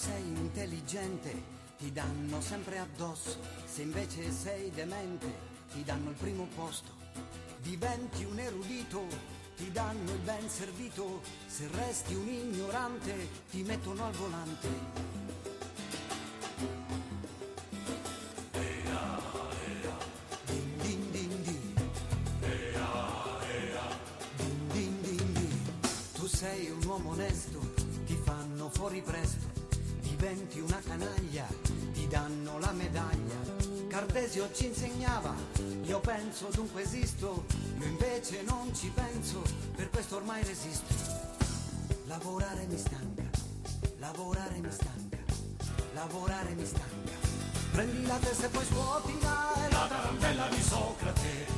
Sei intelligente, ti danno sempre addosso, se invece sei demente, ti danno il primo posto. Diventi un erudito, ti danno il ben servito, se resti un ignorante, ti mettono al volante. Ci insegnava, io penso dunque esisto, io invece non ci penso, per questo ormai resisto. Lavorare mi stanca, lavorare mi stanca, lavorare mi stanca. Prendi la testa e poi scuotila, è la tarantella di Socrate.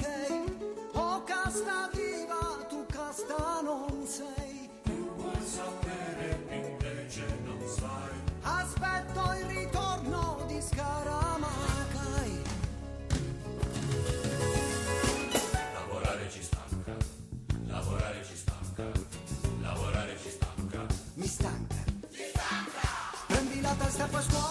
achei, o casta diva, tu casta non sei. Più vuoi sapere, invece non sai. Aspetto il ritorno di Scaramacai. Lavorare ci stanca, lavorare ci stanca, lavorare ci stanca. Mi stanca. Prendi la testa e poi scuotila.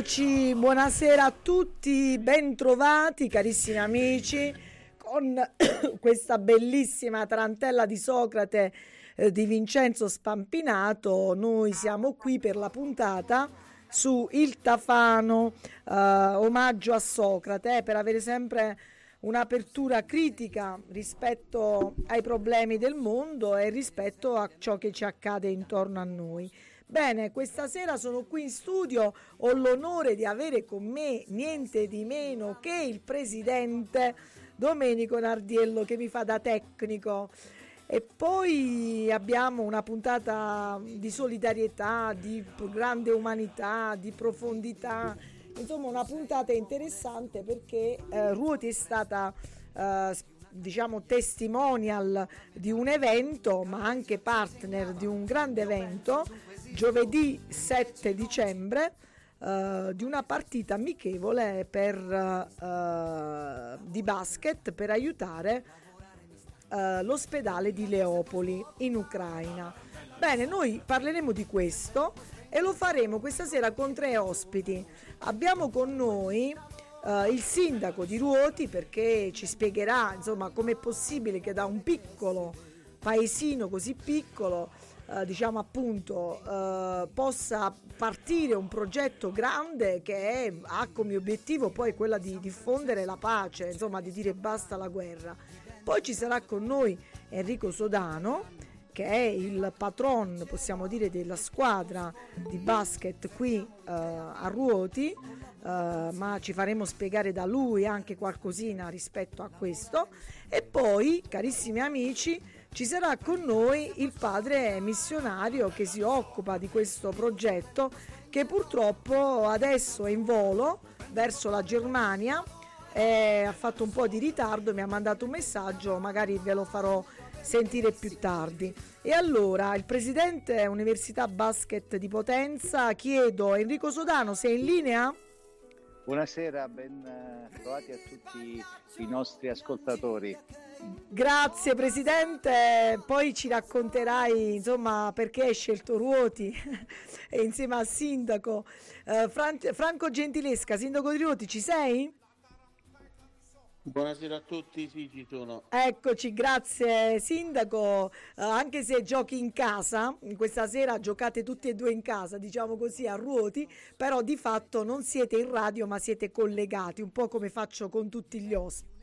Eccoci, buonasera a tutti, bentrovati carissimi amici con questa bellissima tarantella di Socrate eh, di Vincenzo Spampinato. Noi siamo qui per la puntata su Il Tafano, eh, omaggio a Socrate, eh, per avere sempre un'apertura critica rispetto ai problemi del mondo e rispetto a ciò che ci accade intorno a noi. Bene, questa sera sono qui in studio, ho l'onore di avere con me niente di meno che il presidente Domenico Nardiello che mi fa da tecnico. E poi abbiamo una puntata di solidarietà, di grande umanità, di profondità, insomma una puntata interessante perché eh, Ruoti è stata eh, diciamo testimonial di un evento ma anche partner di un grande evento giovedì 7 dicembre eh, di una partita amichevole per, eh, di basket per aiutare eh, l'ospedale di Leopoli in Ucraina. Bene, noi parleremo di questo e lo faremo questa sera con tre ospiti. Abbiamo con noi eh, il sindaco di Ruoti perché ci spiegherà insomma com'è possibile che da un piccolo paesino così piccolo eh, diciamo appunto eh, possa partire un progetto grande che è- ha come obiettivo poi quella di diffondere la pace insomma di dire basta alla guerra poi ci sarà con noi Enrico Sodano che è il patron, possiamo dire, della squadra di basket qui eh, a Ruoti, eh, ma ci faremo spiegare da lui anche qualcosina rispetto a questo. E poi, carissimi amici, ci sarà con noi il padre missionario che si occupa di questo progetto che purtroppo adesso è in volo verso la Germania. Eh, ha fatto un po' di ritardo, mi ha mandato un messaggio, magari ve lo farò sentire più tardi. E allora, il presidente Università Basket di Potenza, chiedo Enrico Sodano, sei in linea? Buonasera, ben eh, trovati a tutti i nostri ascoltatori. Grazie Presidente, poi ci racconterai insomma perché hai scelto Ruoti e insieme al Sindaco. Uh, Fran- Franco Gentilesca, Sindaco di Ruoti, ci sei? Buonasera a tutti, sì ci sono. Eccoci, grazie Sindaco, uh, anche se giochi in casa, questa sera giocate tutti e due in casa, diciamo così, a ruoti, però di fatto non siete in radio ma siete collegati, un po' come faccio con tutti gli ospiti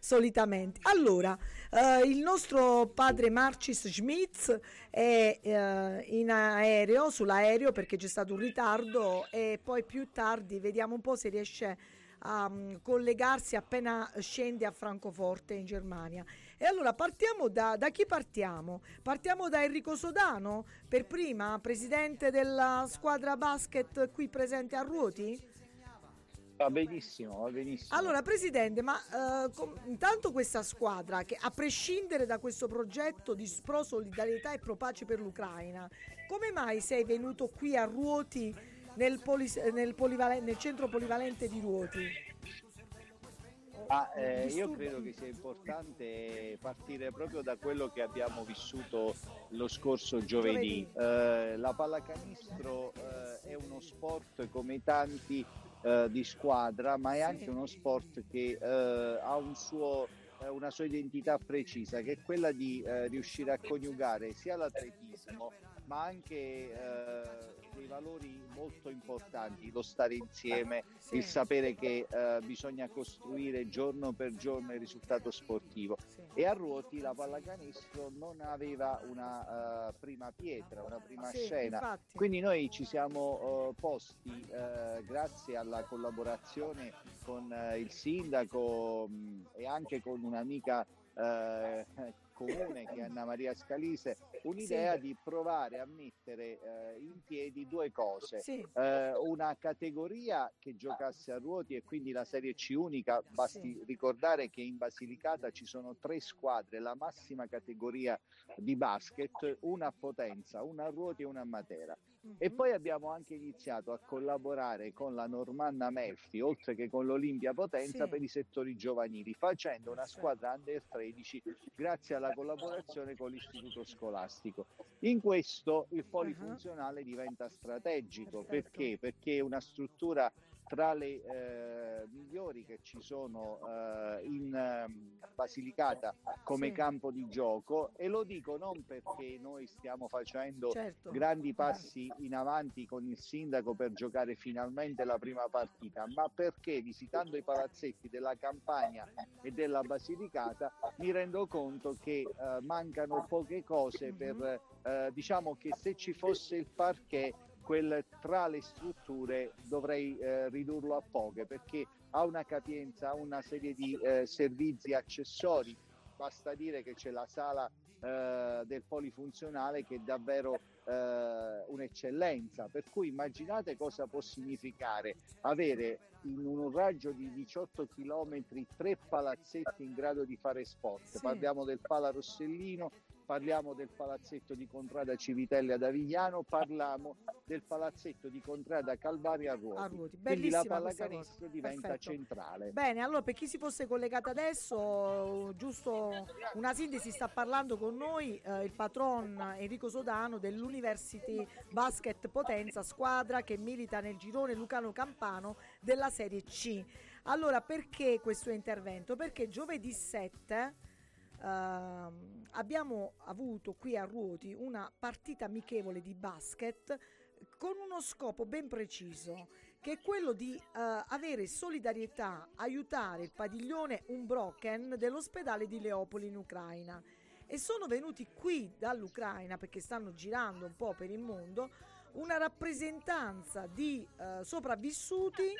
solitamente. Allora, uh, il nostro padre Marcis Schmitz è uh, in aereo, sull'aereo perché c'è stato un ritardo e poi più tardi vediamo un po' se riesce a um, collegarsi appena scende a Francoforte in Germania. E allora partiamo da, da, chi partiamo? Partiamo da Enrico Sodano, per prima, presidente della squadra basket qui presente a Ruoti? Va benissimo, va benissimo. Allora, Presidente, ma uh, com- intanto questa squadra, che a prescindere da questo progetto di pro solidarietà e pro pace per l'Ucraina, come mai sei venuto qui a Ruoti nel, polis- nel, polivalen- nel centro polivalente di Ruoti? Ah, eh, io credo che sia importante partire proprio da quello che abbiamo vissuto lo scorso giovedì. Eh, la pallacanestro eh, è uno sport come tanti eh, di squadra, ma è anche uno sport che eh, ha un suo, eh, una sua identità precisa, che è quella di riuscire a coniugare sia l'atletismo, ma anche dei valori molto importanti, lo stare insieme, il sapere che bisogna costruire giorno per giorno il risultato sportivo. E a Ruoti la pallacanestro non aveva una uh, prima pietra, una prima sì, scena. Infatti. Quindi noi ci siamo uh, posti, grazie alla collaborazione con il sindaco mh, e anche con un'amica comune che è Anna Maria Scalise un'idea sì. di provare a mettere eh, in piedi due cose sì. eh, una categoria che giocasse a ruoti e quindi la Serie C unica basti sì. ricordare che in Basilicata ci sono tre squadre la massima categoria di basket una a Potenza una a ruoti e una a Matera. E poi abbiamo anche iniziato a collaborare con la Normanna Melfi oltre che con l'Olimpia Potenza per i settori giovanili facendo una squadra under 13 grazie alla la collaborazione con l'istituto scolastico. In questo il polifunzionale uh-huh. diventa strategico perché? Perché è una struttura tra le eh, migliori che ci sono eh, in eh, Basilicata come sì. campo di gioco e lo dico non perché noi stiamo facendo certo. grandi passi in avanti con il sindaco per giocare finalmente la prima partita, ma perché visitando i palazzetti della Campania e della Basilicata mi rendo conto che eh, mancano poche cose per mhm. eh, diciamo che se ci fosse il parquet quel tra le strutture dovrei eh, ridurlo a poche perché ha una capienza, ha una serie di eh, servizi accessori. Basta dire che c'è la sala eh, del polifunzionale che è davvero eh, un'eccellenza. Per cui immaginate cosa può significare avere in un raggio di 18 km tre palazzetti in grado di fare sport. Sì. Parliamo del Pala Rossellino, parliamo del palazzetto di Contrada Civitelli ad Avigliano, parliamo del palazzetto di Contrada Calvaria a Ruoti. A Ruoti. Quindi la pallacanestro diventa Perfetto. centrale. Bene, allora per chi si fosse collegato adesso, giusto una sintesi sta parlando con noi eh, il patron Enrico Sodano dell'University Basket Potenza, squadra che milita nel girone Lucano Campano della Serie C. Allora, perché questo intervento? Perché giovedì 7 Uh, abbiamo avuto qui a Ruoti una partita amichevole di basket con uno scopo ben preciso, che è quello di uh, avere solidarietà, aiutare il padiglione Unbroken dell'ospedale di Leopoli in Ucraina. e sono venuti qui dall'Ucraina perché stanno girando un po' per il mondo una rappresentanza di eh, sopravvissuti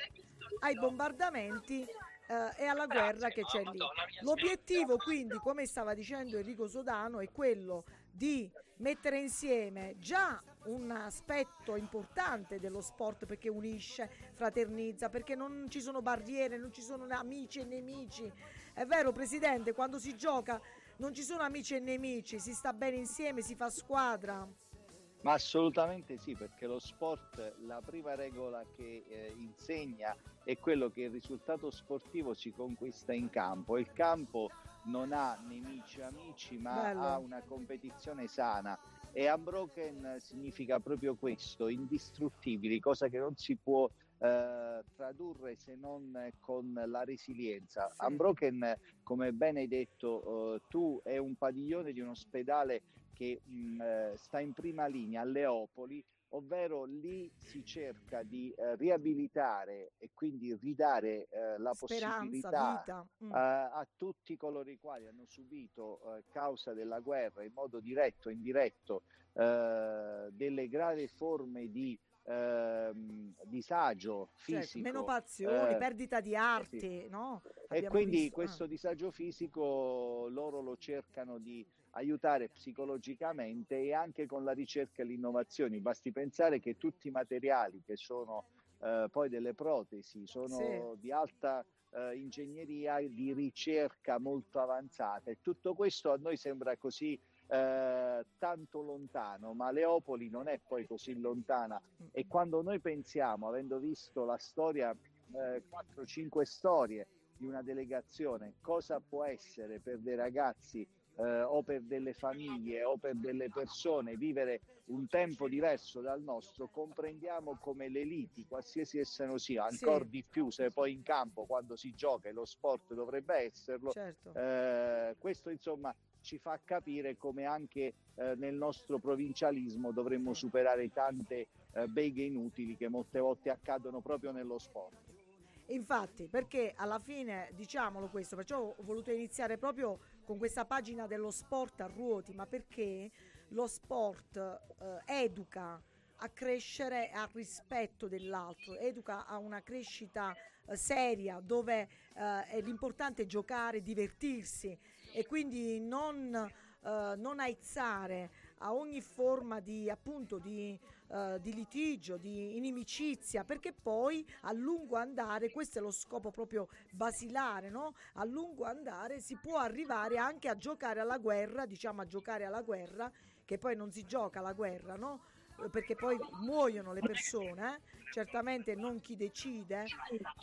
ai bombardamenti eh, e alla guerra che c'è lì. L'obiettivo quindi, come stava dicendo Enrico Sodano, è quello di mettere insieme già un aspetto importante dello sport perché unisce, fraternizza, perché non ci sono barriere, non ci sono amici e nemici. È vero, Presidente, quando si gioca non ci sono amici e nemici, si sta bene insieme, si fa squadra. Ma assolutamente sì, perché lo sport, la prima regola che eh, insegna è quello che il risultato sportivo si conquista in campo. Il campo non ha nemici amici, ma Bello. ha una competizione sana. E unbroken significa proprio questo, indistruttibili, cosa che non si può eh, tradurre se non con la resilienza. Sì. Unbroken, come ben hai detto eh, tu, è un padiglione di un ospedale che mh, eh, sta in prima linea a Leopoli, ovvero lì si cerca di eh, riabilitare e quindi ridare eh, la Speranza, possibilità. Mm. eh, a tutti coloro i quali hanno subito eh, causa della guerra in modo diretto o indiretto eh, delle gravi forme di ehm, disagio Certo, fisico meno passioni, eh, perdita di arte, no? e quindi visto, questo ah. disagio fisico loro lo cercano di aiutare psicologicamente e anche con la ricerca e l'innovazione. Basti pensare che tutti i materiali che sono eh, poi delle protesi sono di alta eh, ingegneria di ricerca molto avanzata. E tutto questo a noi sembra così eh, tanto lontano, ma Leopoli non è poi così lontana. E quando noi pensiamo, avendo visto la storia, eh, 4-5 storie di una delegazione, cosa può essere per dei ragazzi eh, o per delle famiglie o per delle persone vivere un tempo diverso dal nostro, comprendiamo come le liti, qualsiasi essero sia, ancora Sì. di più se poi in campo quando si gioca e lo sport dovrebbe esserlo, Certo. eh, questo insomma ci fa capire come anche eh, nel nostro provincialismo dovremmo superare tante eh, beghe inutili che molte volte accadono proprio nello sport. Infatti, perché alla fine, diciamolo questo, perciò ho voluto iniziare proprio con questa pagina dello sport a ruoti, ma perché lo sport eh, educa a crescere al rispetto dell'altro, educa a una crescita eh, seria dove eh, è l'importante è giocare, divertirsi e quindi non, eh, non aizzare a ogni forma di appunto di, eh, di litigio, di inimicizia, perché poi a lungo andare, questo è lo scopo proprio basilare, no? A lungo andare si può arrivare anche a giocare alla guerra, diciamo a giocare alla guerra, che poi non si gioca alla guerra, no? Eh, Perché poi muoiono le persone, eh? certamente non chi decide,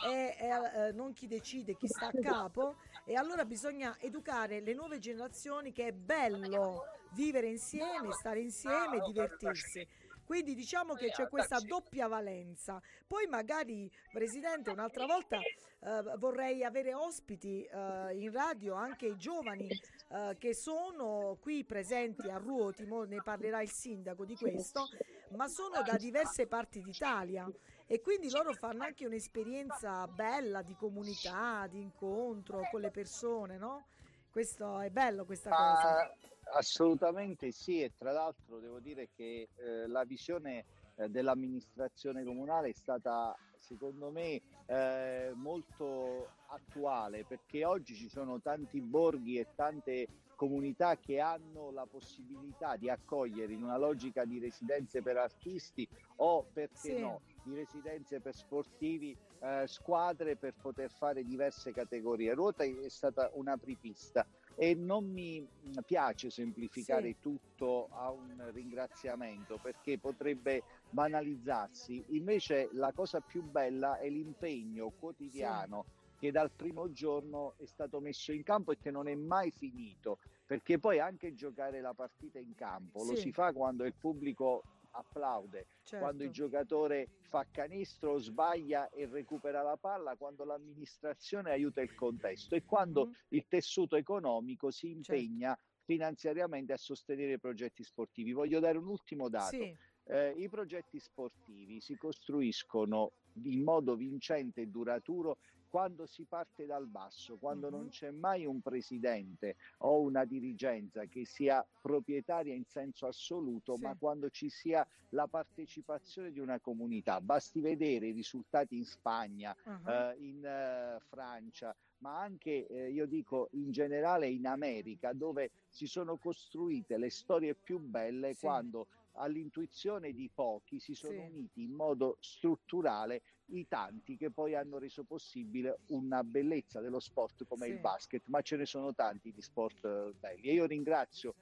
e, e, eh, non chi decide, chi sta a capo, e allora bisogna educare le nuove generazioni che è bello vivere insieme, stare insieme e divertirsi. Quindi diciamo che c'è questa doppia valenza. Poi magari, Presidente, un'altra volta eh, vorrei avere ospiti eh, in radio anche i giovani eh, che sono qui presenti a Ruoti, mo ne parlerà il sindaco di questo, ma sono da diverse parti d'Italia e quindi loro fanno anche un'esperienza bella di comunità, di incontro con le persone, no? Questo è bello questa cosa. Ah, assolutamente sì e tra l'altro devo dire che eh, la visione eh, dell'amministrazione comunale è stata secondo me eh, molto attuale perché oggi ci sono tanti borghi e tante comunità che hanno la possibilità di accogliere in una logica di residenze per artisti o perché Sì. no di residenze per sportivi eh, squadre per poter fare diverse categorie. Ruota è stata un'apripista e non mi piace semplificare Sì. tutto a un ringraziamento perché potrebbe banalizzarsi. Invece la cosa più bella è l'impegno quotidiano che dal primo giorno è stato messo in campo e che non è mai finito, perché poi anche giocare la partita in campo lo Sì. si fa quando il pubblico applaude, Certo. quando il giocatore fa canestro, sbaglia e recupera la palla, quando l'amministrazione aiuta il contesto e quando Mhm. il tessuto economico si Certo. impegna finanziariamente a sostenere i progetti sportivi. Voglio dare un ultimo dato. Sì, Eh, I progetti sportivi si costruiscono in modo vincente e duraturo quando si parte dal basso, quando Mhm. non c'è mai un presidente o una dirigenza che sia proprietaria in senso assoluto, Sì. ma quando ci sia la partecipazione di una comunità. Basti vedere i risultati in Spagna, Ah, eh, in eh, Francia, ma anche eh, io dico in generale in America, dove si sono costruite le storie più belle Sì. quando all'intuizione di pochi si sono Sì. uniti in modo strutturale i tanti che poi hanno reso possibile una bellezza dello sport come Sì. il basket, ma ce ne sono tanti di sport eh, belli. E io ringrazio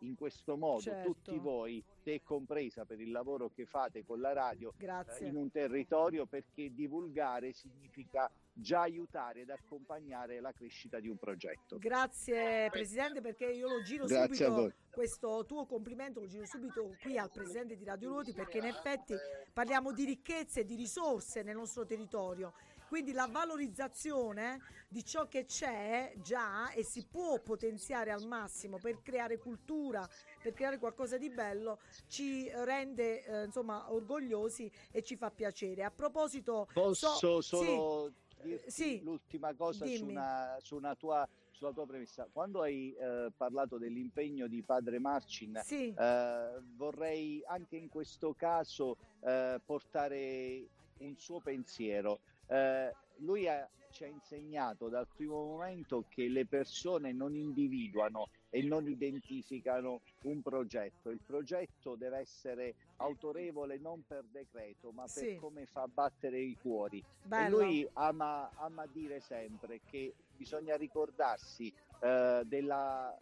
in questo modo Certo. tutti voi, te compresa per il lavoro che fate con la radio eh, grazie. in un territorio perché divulgare significa già aiutare ed accompagnare la crescita di un progetto. Grazie Presidente perché io lo giro Grazie subito questo tuo complimento lo giro subito qui al Presidente di Radio Ruoti perché in effetti parliamo di ricchezze e di risorse nel nostro territorio. Quindi la valorizzazione di ciò che c'è già e si può potenziare al massimo per creare cultura, per creare qualcosa di bello, ci rende eh, insomma orgogliosi e ci fa piacere. A proposito, Posso so- solo sì, dirti sì, l'ultima cosa su una, su una tua, sulla tua premessa? Quando hai eh, parlato dell'impegno di padre Marcin, Sì, eh, vorrei anche in questo caso eh, portare un suo pensiero. Eh, lui ha- ci ha insegnato dal primo momento che le persone non individuano e non identificano un progetto. Il progetto deve essere autorevole non per decreto, ma per Sì. come fa battere i cuori. E lui ama, ama dire sempre che bisogna ricordarsi eh, della,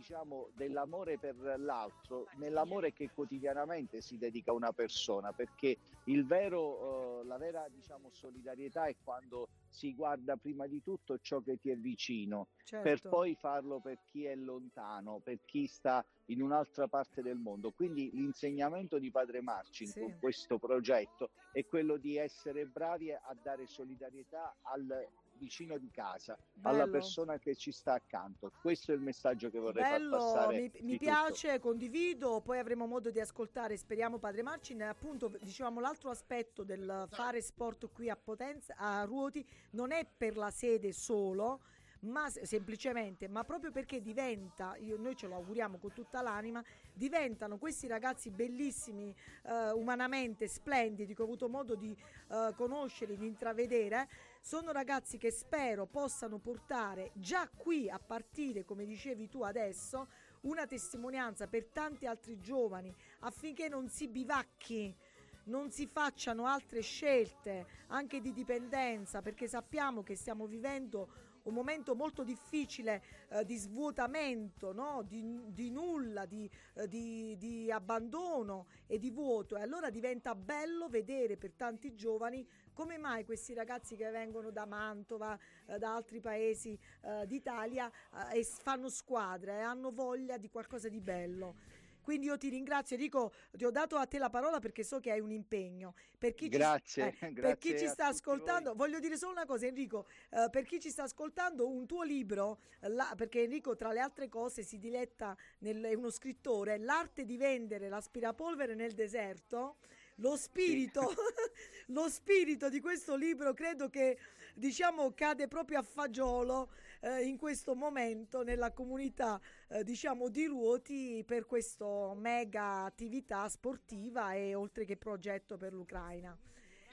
diciamo, dell'amore per l'altro, nell'amore che quotidianamente si dedica a una persona, perché il vero, eh, la vera diciamo, solidarietà è quando si guarda prima di tutto ciò che ti è vicino, certo. per poi farlo per chi è lontano, per chi sta in un'altra parte del mondo. Quindi l'insegnamento di Padre Marcin Sì. con questo progetto è quello di essere bravi a dare solidarietà al vicino di casa, alla Bello. persona che ci sta accanto. Questo è il messaggio che vorrei far Bello, passare. mi, mi tutto. piace, condivido, poi avremo modo di ascoltare, speriamo Padre Marcin, appunto dicevamo l'altro aspetto del fare sport qui a Potenza, a Ruoti, non è per la sede solo, ma se- semplicemente, ma proprio perché diventa, io- noi ce lo auguriamo con tutta l'anima, diventano questi ragazzi bellissimi, eh, umanamente splendidi, che ho avuto modo di eh, conoscere, di intravedere, sono ragazzi che spero possano portare già qui a partire, come dicevi tu adesso, una testimonianza per tanti altri giovani affinché non si bivacchi, non si facciano altre scelte anche di dipendenza, perché sappiamo che stiamo vivendo un momento molto difficile eh, di svuotamento, no? di, di nulla, di, eh, di- di abbandono e di vuoto. E allora diventa bello vedere per tanti giovani come mai questi ragazzi che vengono da Mantova, eh, da altri paesi eh, d'Italia eh, e fanno squadra e hanno voglia di qualcosa di bello. Quindi io ti ringrazio Enrico, ti ho dato a te la parola perché so che hai un impegno. Per chi Grazie, ci, eh, per grazie chi ci sta ascoltando, voi. voglio dire solo una cosa Enrico, eh, per chi ci sta ascoltando un tuo libro, la- perché Enrico tra le altre cose si diletta, nel, è uno scrittore, l'arte di vendere l'aspirapolvere nel deserto. Lo spirito, lo spirito di questo libro credo che diciamo cade proprio a fagiolo eh, in questo momento nella comunità eh, diciamo di Ruoti per questa mega attività sportiva e oltre che progetto per l'Ucraina.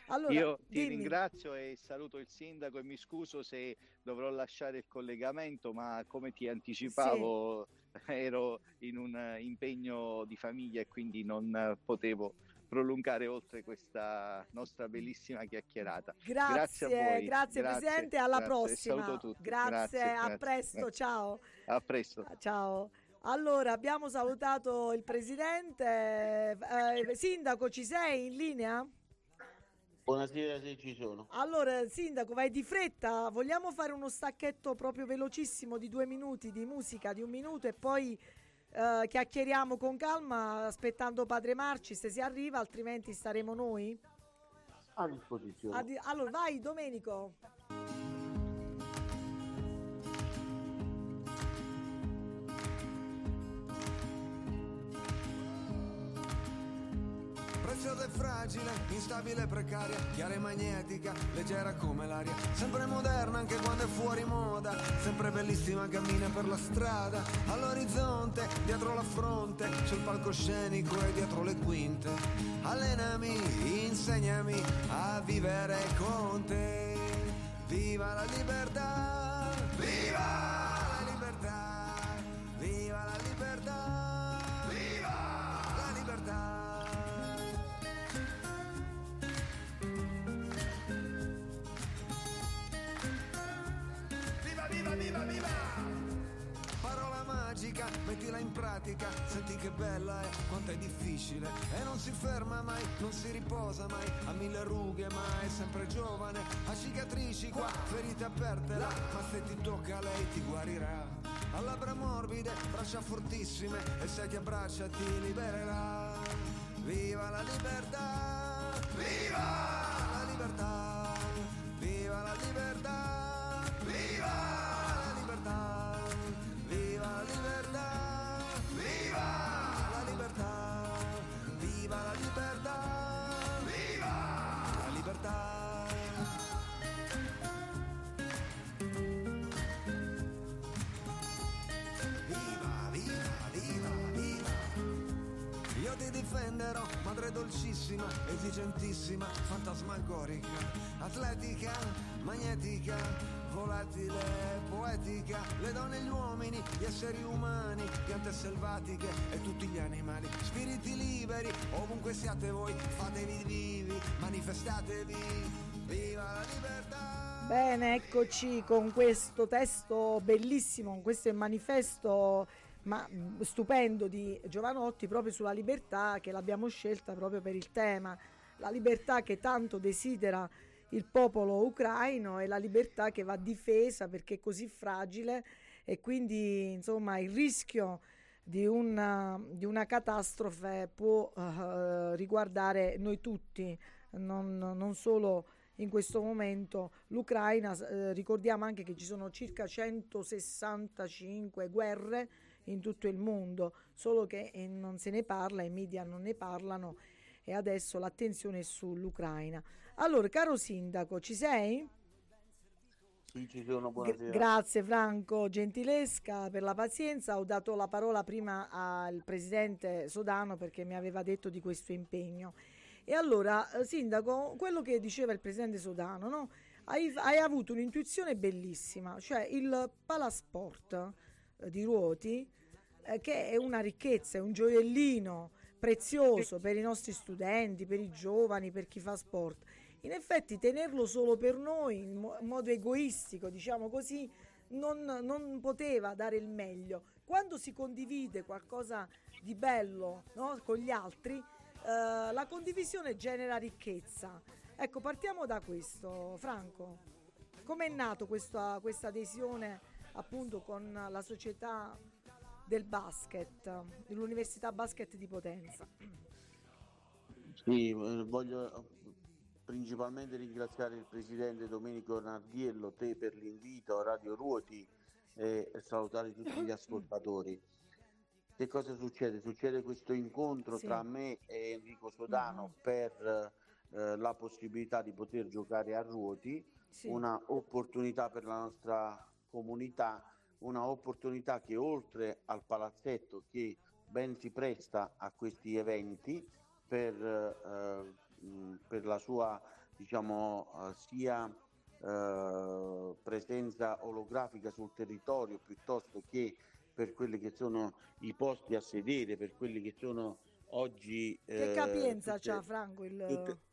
Allora, Io ti dimmi. ringrazio e saluto il sindaco e mi scuso se dovrò lasciare il collegamento, ma come ti anticipavo ero in un impegno di famiglia e quindi non potevo prolungare oltre questa nostra bellissima chiacchierata. Grazie, Grazie a voi, grazie, grazie, Presidente, alla grazie, prossima. saluto tutti, Grazie, grazie, a grazie, presto, ciao. A presto. Ciao. Allora, abbiamo salutato il Presidente. Eh, sindaco, ci sei in linea? Buonasera se ci sono. Allora, Sindaco, vai di fretta. Vogliamo fare uno stacchetto proprio velocissimo di due minuti di musica, di un minuto e poi eh, chiacchieriamo con calma aspettando Padre Marcis se arriva, altrimenti staremo noi? A disposizione. Allora, vai Domenico. Fragile, instabile e precaria, chiara e magnetica, leggera come l'aria, sempre moderna anche quando è fuori moda, sempre bellissima cammina per la strada, all'orizzonte, dietro la fronte, sul palcoscenico e dietro le quinte. Allenami, insegnami a vivere con te. Viva la libertà! Viva mettila in pratica, senti che bella è, quanto è difficile e non si ferma mai, non si riposa mai, ha mille rughe ma è sempre giovane, ha cicatrici qua, ferite aperte là, ma se ti tocca lei ti guarirà. Ha labbra morbide, braccia fortissime e se ti abbraccia ti libererà. Viva la libertà! Viva la libertà! Viva la libertà! Viva ti difenderò, madre dolcissima, esigentissima, fantasmagorica, atletica, magnetica, volatile, poetica, le donne e gli uomini, gli esseri umani, piante selvatiche e tutti gli animali, spiriti liberi, ovunque siate voi, fatevi vivi, manifestatevi, viva la libertà! Bene, eccoci con questo testo bellissimo, con questo manifesto ma stupendo di Giovanotti proprio sulla libertà che l'abbiamo scelta proprio per il tema, la libertà che tanto desidera il popolo ucraino e la libertà che va difesa perché è così fragile e quindi insomma il rischio di una, di una catastrofe può eh, riguardare noi tutti, non, non solo in questo momento l'Ucraina, eh, ricordiamo anche che ci sono circa 165 guerre in tutto il mondo, solo che eh, non se ne parla, i media non ne parlano e adesso l'attenzione è sull'Ucraina. Allora, caro sindaco, ci sei? Sì, ci sono, buonasera. grazie Franco Gentilesca per la pazienza. Ho dato la parola prima al presidente Sodano perché mi aveva detto di questo impegno. E allora, eh, sindaco, quello che diceva il presidente Sodano, no? hai, hai avuto un'intuizione bellissima, cioè il palasport eh, di Ruoti, eh, che è una ricchezza, è un gioiellino prezioso per i nostri studenti, per i giovani, per chi fa sport. In effetti tenerlo solo per noi, in mo- modo egoistico, diciamo così, non, non poteva dare il meglio. Quando si condivide qualcosa di bello no, con gli altri, eh, la condivisione genera ricchezza. Ecco, partiamo da questo, Franco. Com'è nato questa, questa adesione appunto con la società del basket, dell'Università Basket di Potenza? Sì, eh, voglio principalmente ringraziare il presidente Domenico Nardiello, te per l'invito a Radio Ruoti e salutare tutti gli ascoltatori. Che cosa succede? Succede questo incontro Sì. tra me e Enrico Sodano Mhm. per eh, la possibilità di poter giocare a Ruoti, Sì. una opportunità per la nostra comunità, una opportunità che oltre al palazzetto che ben si presta a questi eventi per, eh, mh, per la sua diciamo eh, sia eh, presenza olografica sul territorio piuttosto che per quelli che sono i posti a sedere, per quelli che sono oggi... Che eh, capienza c'ha Franco il... tutte-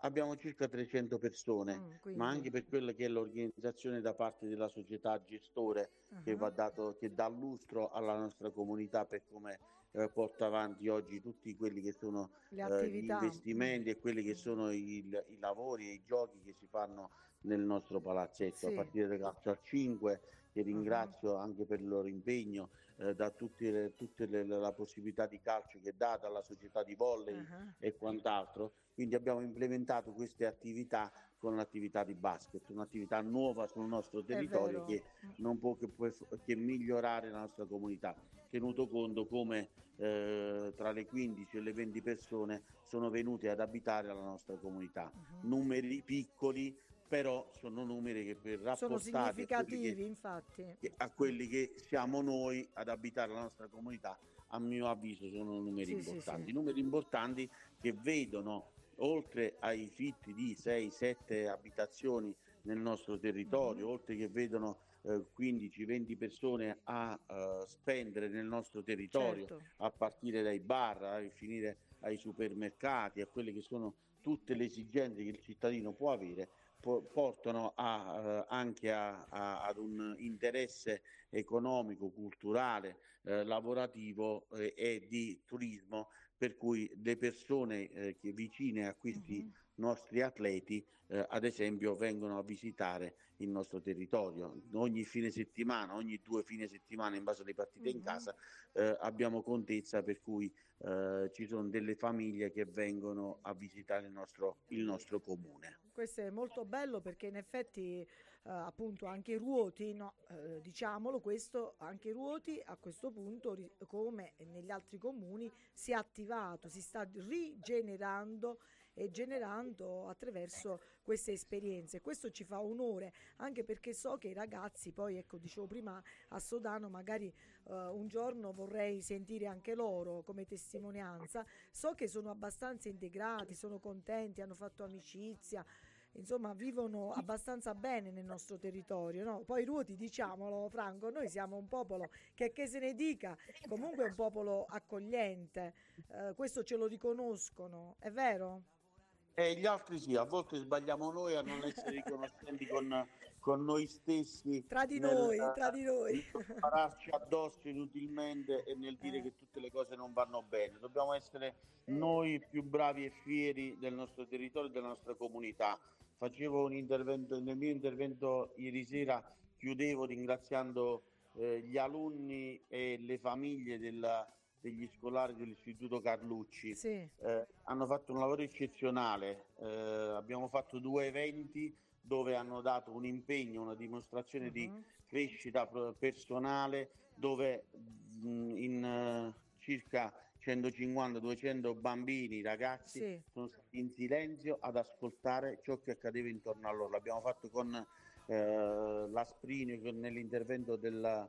abbiamo circa 300 persone, Mm, quindi- ma anche per quella che è l'organizzazione da parte della società gestore che, Uh-huh. va dato, che dà lustro alla nostra comunità per come eh, porta avanti oggi tutti quelli che sono eh, gli investimenti e quelli che sono il- i lavori e i giochi che si fanno nel nostro palazzetto, Sì. Uh-huh. a partire dal calcio al 5, che ringrazio anche per il loro impegno, eh, da tutte, le, tutte le, la possibilità di calcio che dà dalla società di volley uh-huh. e quant'altro. Quindi abbiamo implementato queste attività con l'attività di basket, un'attività nuova sul nostro territorio che non può che, può che, migliorare la nostra comunità, tenuto conto come eh, tra le 15 e le 20 persone sono venute ad abitare la nostra comunità. Uh-huh. Numeri piccoli, però sono numeri che per rapportare sono significativi, che, infatti. a quelli che siamo noi ad abitare la nostra comunità, a mio avviso sono numeri sì, importanti, sì, sì. numeri importanti che vedono oltre ai fitti di 6-7 abitazioni nel nostro territorio, mm-hmm. oltre che vedono eh, 15-20 persone a uh, spendere nel nostro territorio, certo. a partire dai bar, a finire ai supermercati, a quelle che sono tutte le esigenze che il cittadino può avere, portano a, eh, anche a, a, ad un interesse economico, culturale, eh, lavorativo eh, e di turismo per cui le persone eh, che vicine a questi uh-huh. nostri atleti, eh, ad esempio, vengono a visitare il nostro territorio. Ogni fine settimana, ogni due fine settimana, in base alle partite uh-huh. in casa, eh, abbiamo contezza per cui eh, ci sono delle famiglie che vengono a visitare il nostro, il nostro comune. Questo è molto bello perché in effetti eh, appunto anche Ruoti, no, eh, diciamolo questo, anche Ruoti a questo punto come negli altri comuni si è attivato, si sta rigenerando e generando attraverso queste esperienze. Questo ci fa onore anche perché so che i ragazzi, poi ecco dicevo prima a Sodano magari uh, un giorno vorrei sentire anche loro come testimonianza, so che sono abbastanza integrati, sono contenti, hanno fatto amicizia insomma vivono abbastanza bene nel nostro territorio. No? Poi Ruoti, diciamolo Franco, noi siamo un popolo che che se ne dica, comunque è un popolo accogliente, eh, questo ce lo riconoscono, è vero? E gli altri sì, a volte sbagliamo noi a non essere riconoscenti con, con noi stessi. Tra di nel, noi, tra di noi. Pararci addosso inutilmente e nel dire eh. che tutte le cose non vanno bene. Dobbiamo essere noi più bravi e fieri del nostro territorio e della nostra comunità facevo un intervento, nel mio intervento ieri sera chiudevo ringraziando eh, gli alunni e le famiglie della, degli scolari dell'Istituto Carlucci. Sì. Eh, hanno fatto un lavoro eccezionale, eh, abbiamo fatto due eventi dove hanno dato un impegno, una dimostrazione uh-huh. di mhm. crescita personale, dove mh, in uh, circa 150-200 bambini, ragazzi, sì. sono stati in silenzio ad ascoltare ciò che accadeva intorno a loro. L'abbiamo fatto con eh, l'Asprinio, nell'intervento della,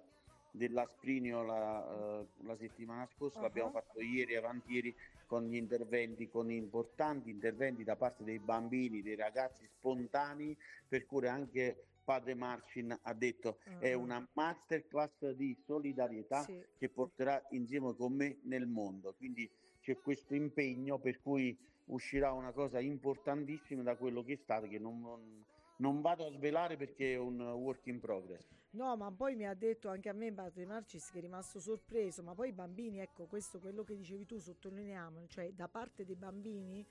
dell'Asprinio la, uh, la settimana scorsa, uh-huh. l'abbiamo fatto ieri e avantieri con gli interventi, con importanti interventi da parte dei bambini, dei ragazzi spontanei, per cui anche padre Marcin ha detto uh-huh. è una masterclass di solidarietà sì. che porterà insieme con me nel mondo. Quindi c'è questo impegno per cui uscirà una cosa importantissima da quello che è stato, che non, non, non vado a svelare perché è un work in progress. No, ma poi mi ha detto anche a me Padre Marcis che è rimasto sorpreso, ma poi i bambini, ecco questo quello che dicevi tu, sottolineiamo, cioè da parte dei bambini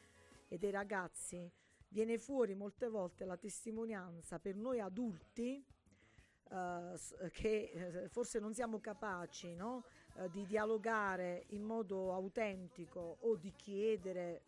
e dei ragazzi viene fuori molte volte la testimonianza per noi adulti Uh, che uh, forse non siamo capaci no? uh, di dialogare in modo autentico o di chiedere,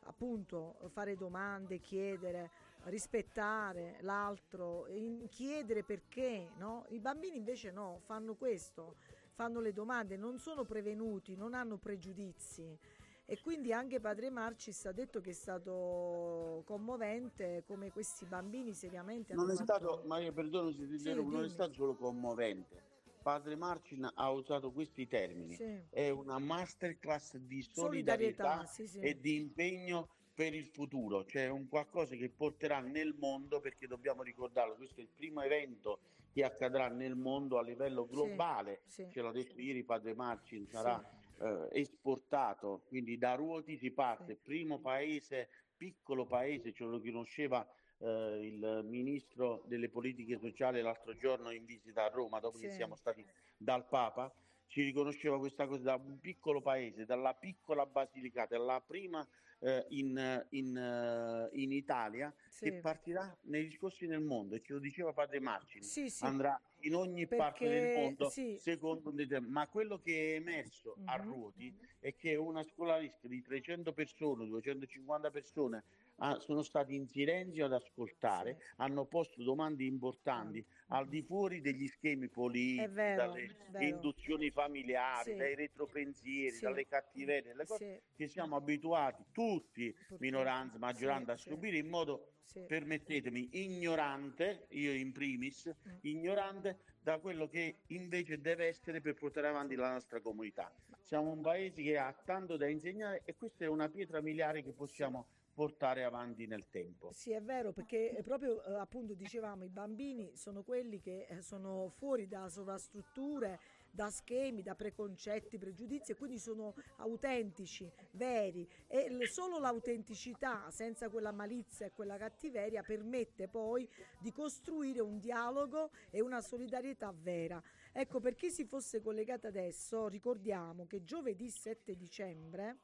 appunto, fare domande, chiedere, rispettare l'altro, chiedere perché. No? I bambini invece no, fanno questo, fanno le domande, non sono prevenuti, non hanno pregiudizi. E quindi anche padre Marcis ha detto che è stato commovente come questi bambini seriamente non è fatto... stato, Maria perdono se ti sì, non è stato solo commovente. Padre Marcin ha usato questi termini. Sì. È una masterclass di solidarietà, solidarietà sì, sì. e di impegno per il futuro, cioè un qualcosa che porterà nel mondo, perché dobbiamo ricordarlo, questo è il primo evento che accadrà nel mondo a livello globale, ce l'ha detto ieri Padre Marcin, sarà eh, esportato, quindi da Ruoti si parte, primo paese, piccolo paese, ce lo riconosceva eh, il ministro delle politiche sociali l'altro giorno in visita a Roma, dopo sì. che siamo stati dal Papa, ci riconosceva questa cosa da un piccolo paese, dalla piccola Basilicata, la prima eh, in, in, eh, in, Italia Sì. che partirà nei discorsi nel mondo e ce lo diceva padre Marcini Sì, sì. andrà in ogni parte Perché- del mondo sì. secondo un determin- ma quello che è emerso a Mhm. Ruoti è che una scolaristica di 300 persone 250 persone ah, sono stati in silenzio ad ascoltare Sì. hanno posto domande importanti al di fuori degli schemi politici vero, dalle induzioni familiari Sì. dai retropensieri Sì. dalle cattiverie le cose Sì, che siamo abituati tutti purtroppo. minoranza maggioranza Sì, a subire in modo sì. permettetemi, ignorante, io in primis, Mm. ignorante da quello che invece deve essere per portare avanti la nostra comunità. Siamo un paese che ha tanto da insegnare e questa è una pietra miliare che possiamo portare avanti nel tempo. Sì, è vero, perché proprio eh, appunto dicevamo i bambini sono quelli che eh, sono fuori da sovrastrutture, da schemi, da preconcetti, pregiudizi e quindi sono autentici, veri e solo l'autenticità senza quella malizia e quella cattiveria permette poi di costruire un dialogo e una solidarietà vera. Ecco, per chi si fosse collegato adesso, ricordiamo che giovedì 7 dicembre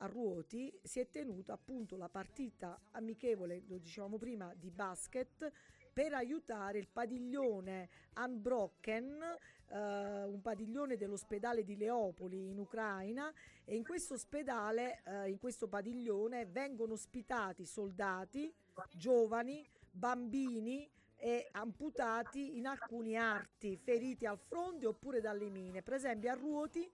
a Ruoti si è tenuta appunto la partita amichevole, lo dicevamo prima, di basket per aiutare il padiglione Unbroken, eh, un padiglione dell'ospedale di Leopoli in Ucraina e in questo ospedale, eh, in questo padiglione vengono ospitati soldati, giovani, bambini e amputati in alcuni arti, feriti al fronte oppure dalle mine. Per esempio a Ruoti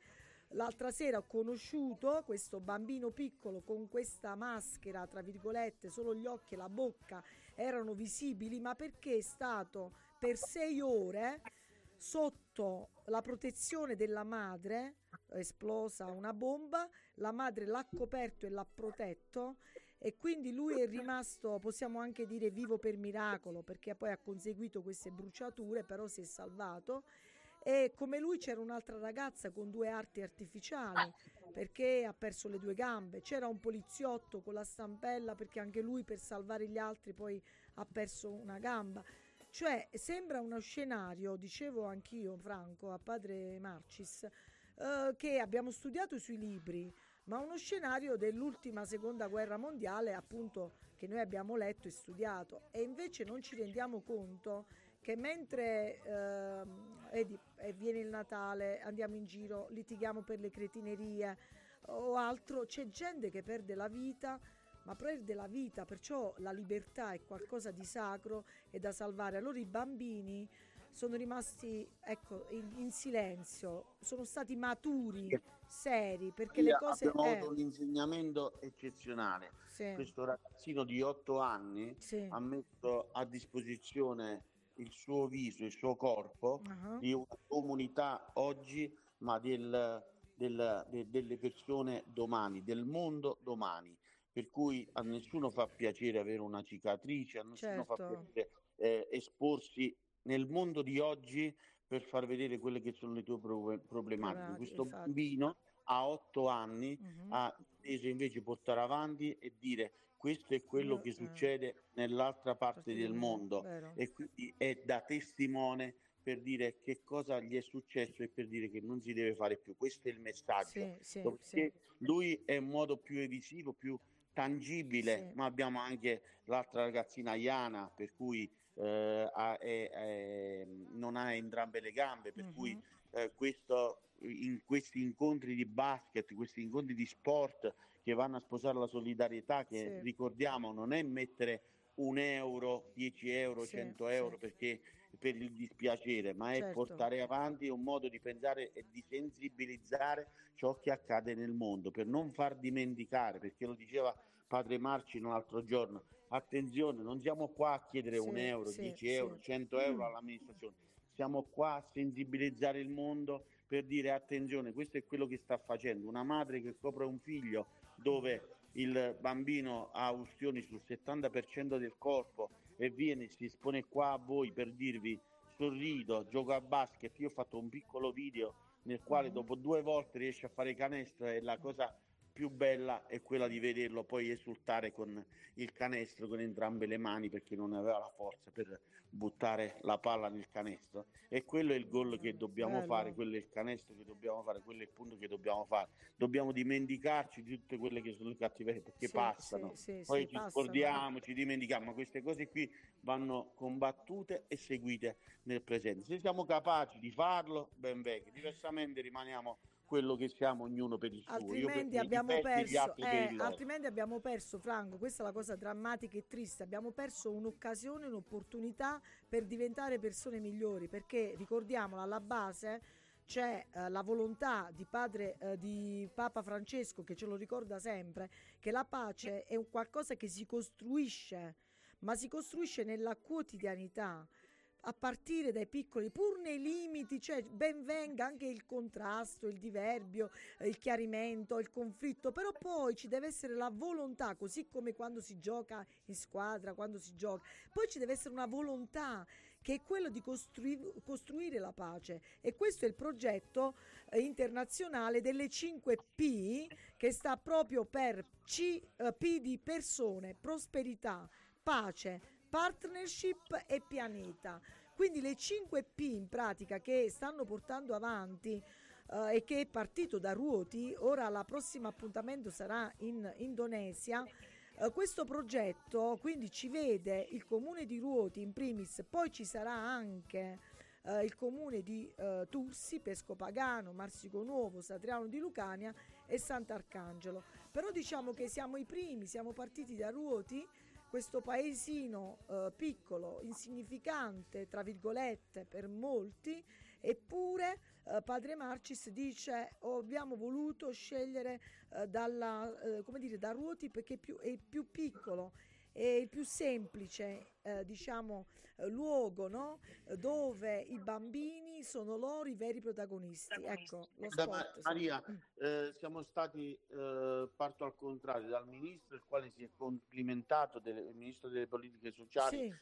L'altra sera ho conosciuto questo bambino piccolo con questa maschera, tra virgolette, solo gli occhi e la bocca erano visibili, ma perché è stato per sei ore sotto la protezione della madre, esplosa una bomba, la madre l'ha coperto e l'ha protetto e quindi lui è rimasto, possiamo anche dire, vivo per miracolo, perché poi ha conseguito queste bruciature, però si è salvato e come lui c'era un'altra ragazza con due arti artificiali perché ha perso le due gambe, c'era un poliziotto con la stampella perché anche lui per salvare gli altri poi ha perso una gamba. Cioè sembra uno scenario, dicevo anch'io Franco a padre Marcis, eh, che abbiamo studiato sui libri, ma uno scenario dell'ultima seconda guerra mondiale appunto che noi abbiamo letto e studiato e invece non ci rendiamo conto che mentre ehm, vedi, eh, viene il Natale, andiamo in giro, litighiamo per le cretinerie o altro, c'è gente che perde la vita, ma perde la vita, perciò la libertà è qualcosa di sacro e da salvare. Allora i bambini sono rimasti ecco, in, in silenzio, sono stati maturi, seri, perché le cose... abbiamo eh, avuto un insegnamento eccezionale. sì, Questo ragazzino di 8 anni sì. ha messo a disposizione il suo viso, il suo corpo Ah, di una comunità oggi, ma del- del- de- delle persone domani, del mondo domani. Per cui a nessuno fa piacere avere una cicatrice, a nessuno fa Certo. piacere eh, esporsi nel mondo di oggi per far vedere quelle che sono le tue pro- problematiche. Problematiche, Questo infatti. bambino a 8 anni mhm. ha inteso invece portare avanti e dire questo è quello che eh. succede nell'altra parte del mondo e quindi è da testimone per dire che cosa gli è successo e per dire che non si deve fare più. Questo è il messaggio. Sì, sì, lui è in modo più evisivo, più tangibile, Sì. ma abbiamo anche l'altra ragazzina Iana, per cui eh, ha- è- è- non ha entrambe le gambe, per cui Mhm. eh, questo, in questi incontri di basket, questi incontri di sport che vanno a sposare la solidarietà, che Sì. ricordiamo non è mettere un euro, 10 euro, Sì, 100 sì. euro perché per il dispiacere, ma è Certo. portare avanti un modo di pensare e di sensibilizzare ciò che accade nel mondo, per non far dimenticare, perché lo diceva padre Marci l'altro giorno, attenzione, non siamo qua a chiedere un euro, sì, 10 sì. euro, 100 euro Mm. all'amministrazione, siamo qua a sensibilizzare il mondo per dire attenzione, questo è quello che sta facendo una madre che copre un figlio dove il bambino ha ustioni sul 70% del corpo e viene, si espone qua a voi per dirvi sorrido, gioco a basket, io ho fatto un piccolo video nel quale Mhm. dopo due volte riesce a fare canestro e la cosa più bella è quella di vederlo poi esultare con il canestro con entrambe le mani perché non aveva la forza per buttare la palla nel canestro e quello è il gol che dobbiamo Bello. fare, quello è il canestro che dobbiamo fare, quello è il punto che dobbiamo fare. Dobbiamo dimenticarci di tutte quelle che sono le cattiverie perché Sì, passano. sì, sì, Poi ci passano. scordiamo, ci dimentichiamo, ma queste cose qui vanno combattute e seguite nel presente. Se siamo capaci di farlo, ben venga, diversamente rimaniamo quello che siamo ognuno per il suo. Altrimenti abbiamo perso eh, altrimenti abbiamo perso Franco questa è la cosa drammatica e triste abbiamo perso un'occasione un'opportunità per diventare persone migliori perché ricordiamolo alla base c'è eh, la volontà di padre eh, di Papa Francesco che ce lo ricorda sempre che la pace è un qualcosa che si costruisce ma si costruisce nella quotidianità a partire dai piccoli, pur nei limiti, cioè ben venga anche il contrasto, il diverbio, eh, il chiarimento, il conflitto, però poi ci deve essere la volontà, così come quando si gioca in squadra, quando si gioca, poi ci deve essere una volontà che è quello di costrui- costruire la pace. E questo è il progetto eh, internazionale delle 5 P che sta proprio per C, eh, P di persone, prosperità, pace, partnership e pianeta. Quindi le 5 P in pratica che stanno portando avanti eh, e che è partito da Ruoti, ora il prossimo appuntamento sarà in Indonesia. Eh, questo progetto quindi ci vede il comune di Ruoti in primis, poi ci sarà anche eh, il comune di eh, Tursi, Pesco Pagano, Marsico Nuovo, Satriano di Lucania e Sant'Arcangelo. Però diciamo che siamo i primi, siamo partiti da Ruoti, questo paesino eh, piccolo, insignificante, tra virgolette, per molti, eppure eh, Padre Marcis dice "Oh, abbiamo voluto scegliere eh, dalla, eh, dire, da Ruoti perché più- è più piccolo è il più semplice eh, diciamo eh, luogo no? Dove i bambini sono loro i veri protagonisti ecco lo sì. Maria, Mm. eh, siamo stati, eh, parto al contrario, dal ministro, il quale si è complimentato, del, il ministro delle politiche sociali, Sì,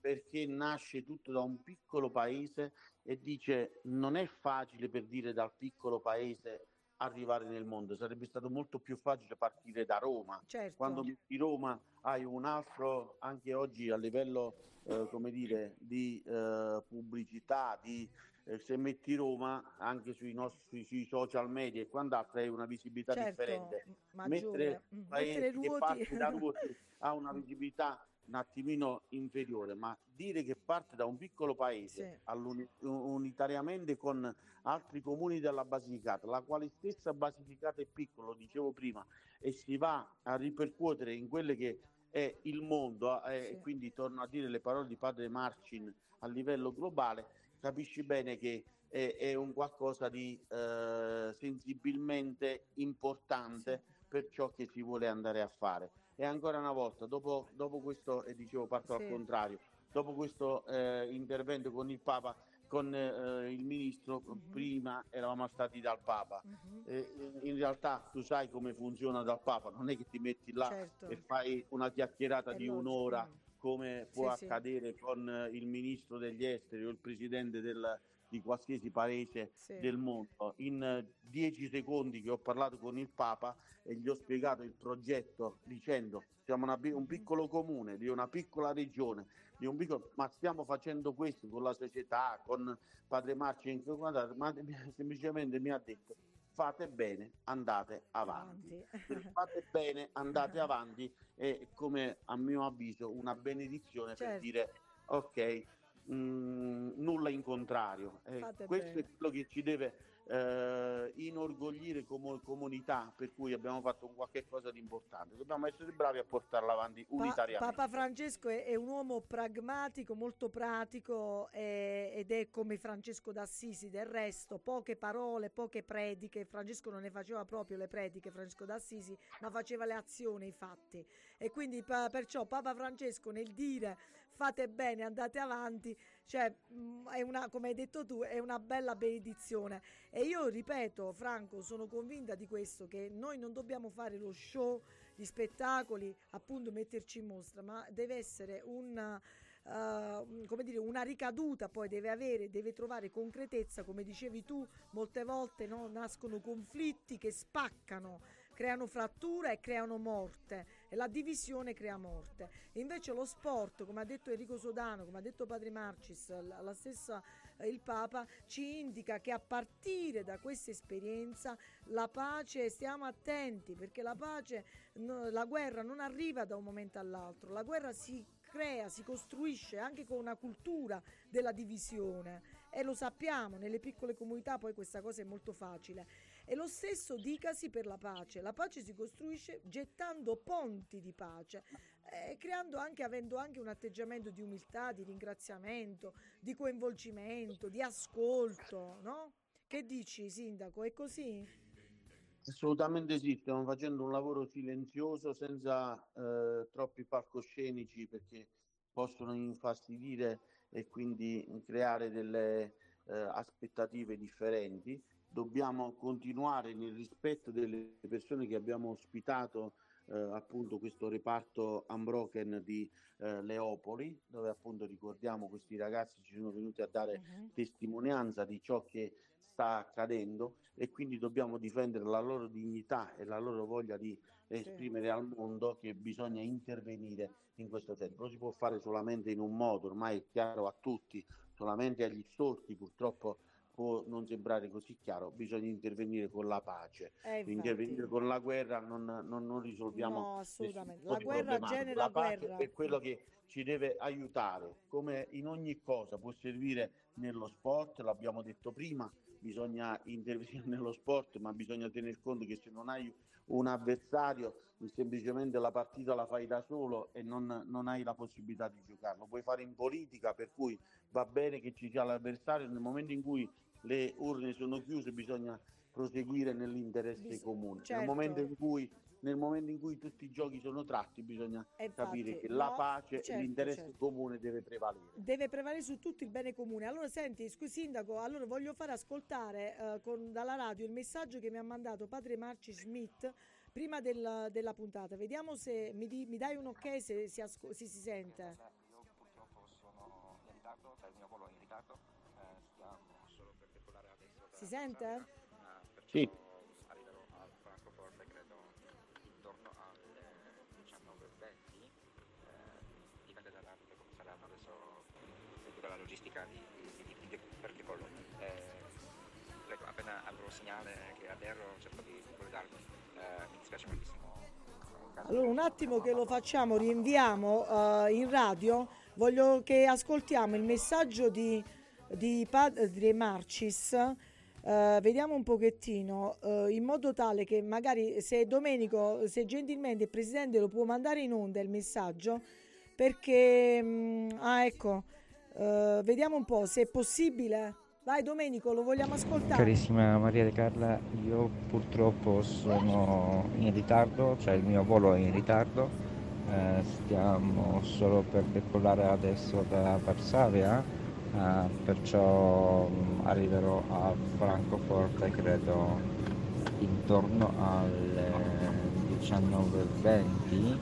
perché nasce tutto da un piccolo paese e dice non è facile per dire dal piccolo paese arrivare nel mondo, sarebbe stato molto più facile partire da Roma. certo Quando di Roma hai un altro, anche oggi a livello, eh, come dire, di eh, pubblicità, di, eh, se metti Roma anche sui nostri sui social media e quant'altro hai una visibilità certo differente. maggiore Mentre Mm, mentre che parte da Ruoti ha una visibilità un attimino inferiore, ma dire che parte da un piccolo paese Sì. unitariamente con altri comuni della Basilicata, la quale stessa Basilicata è piccola, lo dicevo prima, e si va a ripercuotere in quelle che è il mondo, eh, Sì. e quindi torno a dire le parole di padre Marcin a livello globale, capisci bene che è, è un qualcosa di eh, sensibilmente importante per ciò che si vuole andare a fare. E ancora una volta, dopo, dopo questo, e dicevo parto Sì. al contrario, dopo questo eh, intervento con il Papa, con eh, il Ministro, Mhm. prima eravamo stati dal Papa. Mhm, Eh, in realtà tu sai come funziona dal Papa, non è che ti metti là certo e fai una chiacchierata è di logico. un'ora come può Sì, sì. accadere con eh, il ministro degli esteri o il presidente del- di qualsiasi paese Sì. del mondo. In eh, dieci secondi che ho parlato con il Papa e gli ho spiegato il progetto dicendo siamo una un piccolo comune di una piccola regione, di un piccolo, ma stiamo facendo questo con la società, con Padre Marci, ma semplicemente mi ha detto fate bene, andate avanti. Avanti. Fate bene, andate avanti è come a mio avviso una benedizione per Certo. dire ok, mh, nulla in contrario. Eh, questo bene. è quello che ci deve eh, inorgoglire come comunità per cui abbiamo fatto un qualche cosa di importante. Dobbiamo essere bravi a portarla avanti Pa- unitariamente. Papa Francesco è, è un uomo pragmatico, molto pratico eh, ed è come Francesco d'Assisi. Del resto, poche parole, poche prediche. Francesco non ne faceva proprio le prediche, Francesco d'Assisi, ma faceva le azioni, i fatti. E quindi pa- perciò Papa Francesco nel dire fate bene, andate avanti, cioè è una, come hai detto tu, è una bella benedizione. E io ripeto, Franco, sono convinta di questo, che noi non dobbiamo fare lo show gli spettacoli, appunto metterci in mostra, ma deve essere una, eh, un- come dire, una ricaduta, poi deve avere, deve trovare concretezza, come dicevi tu, molte volte no, nascono conflitti che spaccano, creano frattura e creano morte e la divisione crea morte. Invece lo sport, come ha detto Enrico Sodano, come ha detto Padre Marcis, la, stessa eh, il Papa ci indica che a partire da questa esperienza la pace, stiamo attenti perché la pace, la guerra non arriva da un momento all'altro, la guerra si crea, si costruisce anche con una cultura della divisione e lo sappiamo, nelle piccole comunità poi questa cosa è molto facile. E lo stesso dicasi per la pace. La pace si costruisce gettando ponti di pace, eh, creando anche, avendo anche un atteggiamento di umiltà, di ringraziamento, di coinvolgimento, di ascolto, no? Che dici, Sindaco? È così? Assolutamente sì, stiamo facendo un lavoro silenzioso senza eh, troppi palcoscenici perché possono infastidire e quindi creare delle eh, aspettative differenti. Dobbiamo continuare nel rispetto delle persone che abbiamo ospitato eh, appunto questo reparto Unbroken di eh, Leopoli, dove appunto ricordiamo questi ragazzi ci sono venuti a dare uh-huh. testimonianza di ciò che sta accadendo e quindi dobbiamo difendere la loro dignità e la loro voglia di esprimere sì. al mondo che bisogna intervenire in questo senso. Lo si può fare solamente in un modo, ormai è chiaro a tutti, solamente agli storti purtroppo può non sembrare così chiaro, bisogna intervenire con la pace, eh, intervenire con la guerra non, non, non risolviamo no, assolutamente. La guerra genera la pace guerra. è quello che ci deve aiutare, come in ogni cosa può servire nello sport, l'abbiamo detto prima, bisogna intervenire nello sport, ma bisogna tener conto che se non hai un avversario, semplicemente la partita la fai da solo e non, non hai la possibilità di giocarlo. Puoi fare in politica, per cui va bene che ci sia l'avversario, nel momento in cui le urne sono chiuse bisogna proseguire nell'interesse Bis- comune. Certo. Nel, momento in cui, nel momento in cui tutti i giochi sono tratti bisogna Infatti, capire che no, la pace certo, e l'interesse certo. comune deve prevalere. Deve prevalere su tutto il bene comune. Allora senti, scusi Sindaco, allora voglio fare ascoltare eh, con, dalla radio il messaggio che mi ha mandato padre Marci Schmidt prima del, della puntata. Vediamo se mi, di, mi, dai un ok se si, asco- se si sente. Si sente? Ah, Sì. Arriverò a Francoforte credo intorno alle 19.20, eh, dipende da come saranno adesso tutta la logistica di, di, di, di per decollo. Eh, appena avrò segnale che atterro cerco di, di collegarmi, eh, mi dispiace moltissimo. Allora un attimo che lo facciamo, rinviamo uh, in radio, voglio che ascoltiamo il messaggio di, di Padre Marcis, uh, vediamo un pochettino, uh, in modo tale che magari se Domenico, se gentilmente il Presidente lo può mandare in onda il messaggio, perché, um, ah ecco, vediamo un po' se è possibile. Vai Domenico, lo vogliamo ascoltare. Carissima Maria De Carla, io purtroppo sono in ritardo, cioè il mio volo è in ritardo, eh, stiamo solo per decollare adesso da Varsavia, eh, perciò mh, arriverò a Francoforte credo intorno alle 19.20, eh,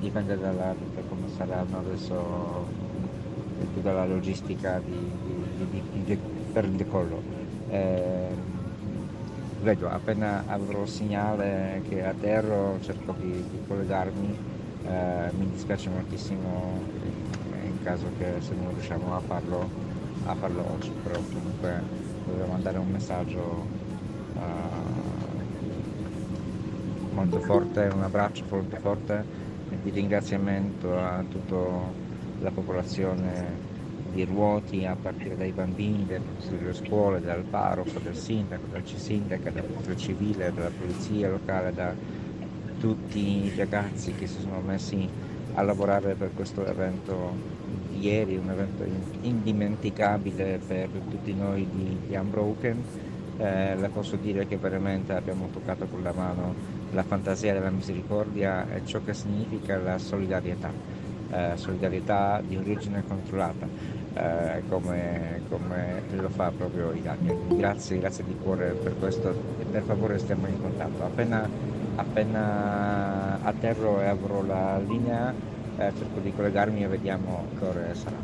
dipende dalla, da come saranno adesso tutta la logistica di, di, di, per il decollo. Eh, vedo, appena avrò segnale che atterro cerco di, collegarmi, eh, mi dispiace moltissimo caso che se non riusciamo a farlo, a farlo oggi, però comunque volevo mandare un messaggio uh, molto forte, un abbraccio molto forte. Di ringraziamento a tutta la popolazione di Ruoti a partire dai bambini, delle scuole, dal parroco, dal sindaco, dal sindaca, dal protezione civile, dalla polizia locale, da tutti i ragazzi che si sono messi a lavorare per questo evento ieri, un evento indimenticabile per tutti noi di, di Unbroken. Eh, le posso dire che veramente abbiamo toccato con la mano la fantasia della misericordia e ciò che significa la solidarietà, eh, solidarietà di origine controllata, eh, come, come, lo fa proprio Italia. Grazie, grazie di cuore per questo e per favore stiamo in contatto. Appena, appena atterro e avrò la linea eh, cerco di collegarmi e vediamo che ore sarà.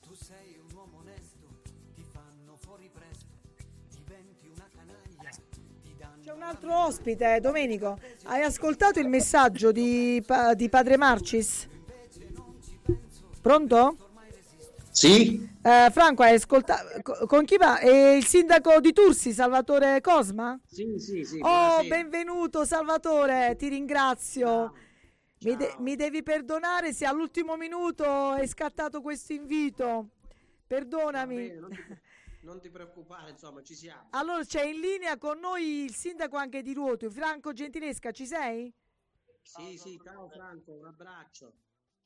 Tu sei un uomo onesto, ti fanno fuori presto, diventi una canaglia, ti danno C'è un altro ospite, Domenico. Hai ascoltato il messaggio di, di Padre Marcis? Pronto? Sì? Eh, Franco, hai ascoltato con chi va? È il sindaco di Tursi, Salvatore Cosma? Sì, sì, sì. Oh, benvenuto Salvatore, ti ringrazio. Mi, de- mi, devi perdonare se all'ultimo minuto è scattato questo invito. Perdonami. Bene, non, ti, non, ti, preoccupare, insomma, ci siamo. Allora c'è in linea con noi il sindaco anche di Ruoto, Franco Gentilesca, ci sei? Sì, sì, ciao Franco, un abbraccio.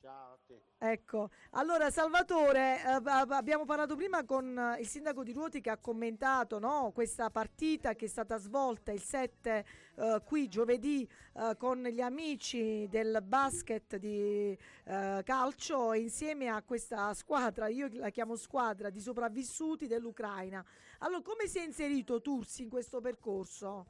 Ciao a te. Ecco, allora Salvatore, eh, abbiamo parlato prima con eh, il sindaco di Ruoti che ha commentato no, questa partita che è stata svolta il 7 eh, qui giovedì eh, con gli amici del basket di eh, calcio insieme a questa squadra, io la chiamo squadra di sopravvissuti dell'Ucraina. Allora, come si è inserito Tursi in questo percorso?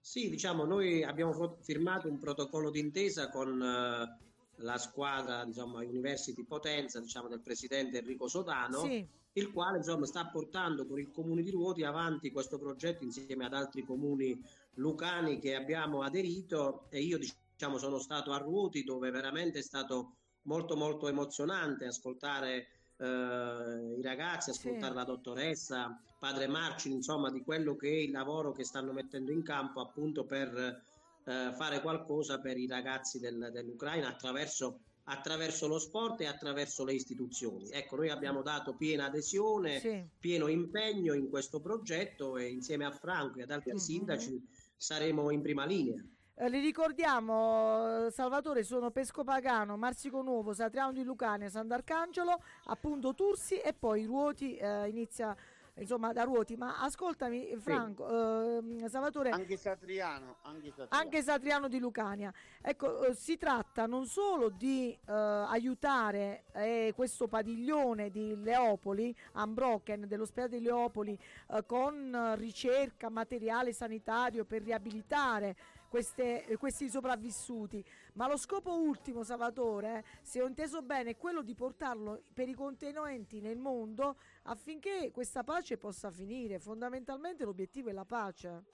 Sì, diciamo, noi abbiamo firmato un protocollo d'intesa con eh, la squadra insomma, University Potenza diciamo, del presidente Enrico Sodano, sì. il quale insomma, sta portando con il comune di Ruoti avanti questo progetto insieme ad altri comuni lucani che abbiamo aderito e io diciamo, sono stato a Ruoti dove veramente è stato molto molto emozionante ascoltare eh, i ragazzi, ascoltare sì. la dottoressa, padre Marcin, insomma di quello che è il lavoro che stanno mettendo in campo appunto per eh, fare qualcosa per i ragazzi del, dell'Ucraina attraverso, attraverso, lo sport e attraverso le istituzioni. Ecco, noi abbiamo dato piena adesione, sì. pieno impegno in questo progetto e insieme a Franco e ad altri mm-hmm. sindaci saremo in prima linea. Eh, li ricordiamo, Salvatore, sono Pescopagano, Marsico Nuovo, Satriano di Lucania, Sant'Arcangelo, appunto Tursi e poi Ruoti eh, inizia insomma da ruoti ma ascoltami Franco sì. eh, Salvatore anche Satriano anche Satriano, anche Satriano di Lucania ecco eh, si tratta non solo di eh, aiutare eh, questo padiglione di Leopoli Ambroken dell'ospedale di Leopoli eh, con ricerca materiale sanitario per riabilitare queste, questi sopravvissuti. Ma lo scopo ultimo, Salvatore, se ho inteso bene, è quello di portarlo per i contenenti nel mondo affinché questa pace possa finire. Fondamentalmente l'obiettivo è la pace.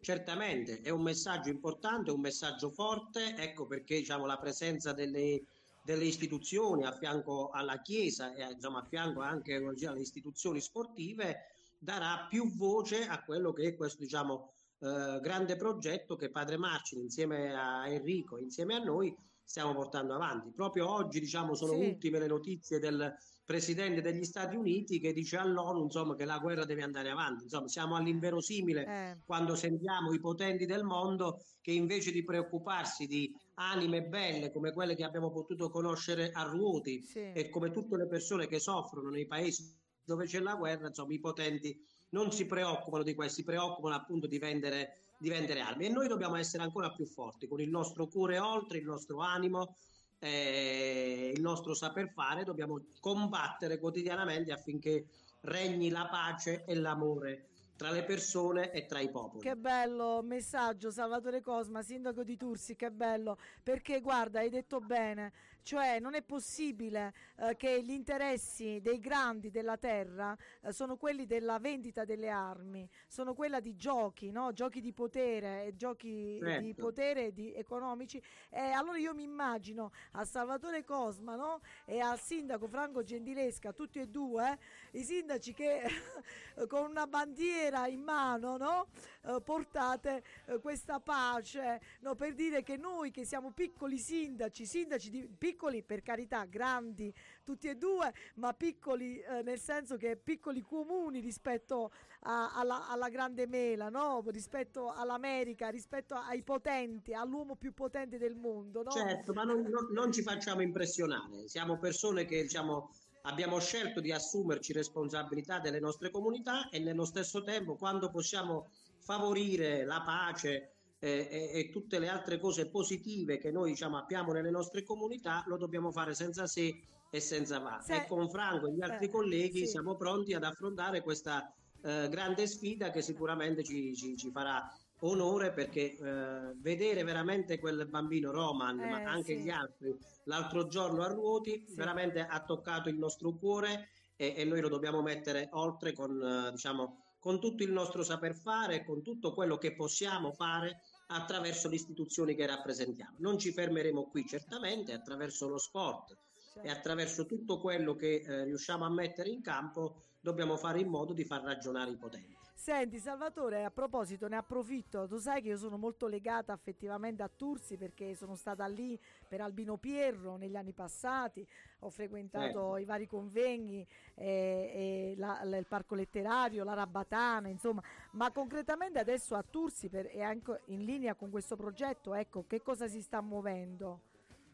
Certamente, è un messaggio importante, un messaggio forte, ecco perché diciamo, la presenza delle, delle istituzioni a fianco alla Chiesa e insomma, a fianco anche alle istituzioni sportive darà più voce a quello che è questo diciamo, eh, grande progetto che Padre Marcin insieme a Enrico, insieme a noi, stiamo portando avanti. Proprio oggi, diciamo, sono sì. ultime le notizie del Presidente degli Stati Uniti che dice all'ONU insomma, che la guerra deve andare avanti. Insomma, siamo all'inverosimile eh. quando sentiamo i potenti del mondo che invece di preoccuparsi di anime belle come quelle che abbiamo potuto conoscere a Ruoti sì. e come tutte le persone che soffrono nei paesi dove c'è la guerra, insomma, i potenti non si preoccupano di questo, si preoccupano appunto di vendere, di vendere armi. E noi dobbiamo essere ancora più forti con il nostro cuore oltre, il nostro animo, eh, il nostro saper fare, dobbiamo combattere quotidianamente affinché regni la pace e l'amore tra le persone e tra i popoli. Che bello messaggio Salvatore Cosma, sindaco di Tursi, che bello, perché guarda, hai detto bene, cioè non è possibile eh, che gli interessi dei grandi della terra eh, sono quelli della vendita delle armi, sono quelli di giochi, no? giochi di potere, giochi certo. di potere di economici. E allora io mi immagino a Salvatore Cosma no? e al sindaco Franco Gentilesca, tutti e due, i sindaci che con una bandiera in mano no? eh, portate eh, questa pace per dire che noi che siamo piccoli sindaci, sindaci di piccoli piccoli per carità, grandi tutti e due, ma piccoli eh, nel senso che piccoli comuni rispetto a, alla, alla, grande mela, no? rispetto all'America, rispetto ai potenti, all'uomo più potente del mondo. No? Certo, ma non, non, non ci facciamo impressionare, siamo persone che diciamo abbiamo scelto di assumerci responsabilità delle nostre comunità e nello stesso tempo quando possiamo favorire la pace eh, e, e, tutte le altre cose positive che noi diciamo, abbiamo nelle nostre comunità lo dobbiamo fare senza se e senza va. Se... E con Franco e gli altri eh, colleghi sì. siamo pronti ad affrontare questa eh, grande sfida che sicuramente ci, ci, ci farà onore perché eh, vedere veramente quel bambino Roman, ma eh, anche sì. gli altri, l'altro giorno a Ruoti, sì. veramente ha toccato il nostro cuore e, e, noi lo dobbiamo mettere oltre con, eh, diciamo, con tutto il nostro saper fare con tutto quello che possiamo fare attraverso le istituzioni che rappresentiamo. Non ci fermeremo qui certamente attraverso lo sport certo. e attraverso tutto quello che eh, riusciamo a mettere in campo dobbiamo fare in modo di far ragionare i potenti. Senti Salvatore, a proposito ne approfitto, tu sai che io sono molto legata affettivamente a Tursi perché sono stata lì per Albino Pierro negli anni passati, ho frequentato eh. i vari convegni, eh, la, la, il parco letterario, la Rabatana, insomma, ma concretamente adesso a Tursi per, e anche in linea con questo progetto, ecco, che cosa si sta muovendo?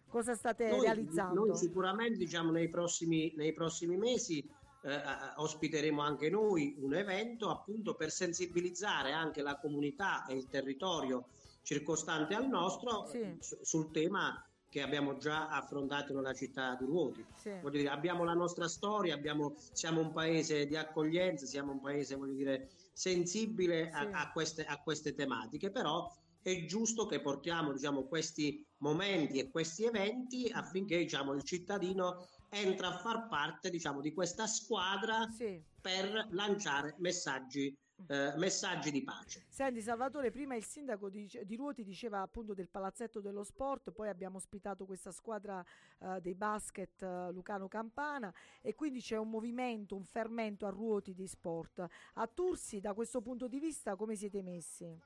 Cosa state noi, realizzando? Noi sicuramente diciamo nei prossimi, nei prossimi mesi eh, ospiteremo anche noi un evento appunto per sensibilizzare anche la comunità e il territorio circostante al nostro sì. sul tema che abbiamo già affrontato nella città di Ruoti. Sì. Dire, abbiamo la nostra storia, abbiamo, siamo un paese di accoglienza, siamo un paese voglio dire, sensibile a, sì. a, queste, a queste tematiche, però è giusto che portiamo diciamo, questi momenti e questi eventi affinché diciamo, il cittadino entra a far parte diciamo, di questa squadra sì. per lanciare messaggi eh, messaggi di pace. Senti Salvatore, prima il sindaco di, di, Ruoti diceva appunto del palazzetto dello sport, poi abbiamo ospitato questa squadra uh, dei basket uh, Lucano Campana e quindi c'è un movimento, un fermento a Ruoti di sport. A Tursi da questo punto di vista come siete messi?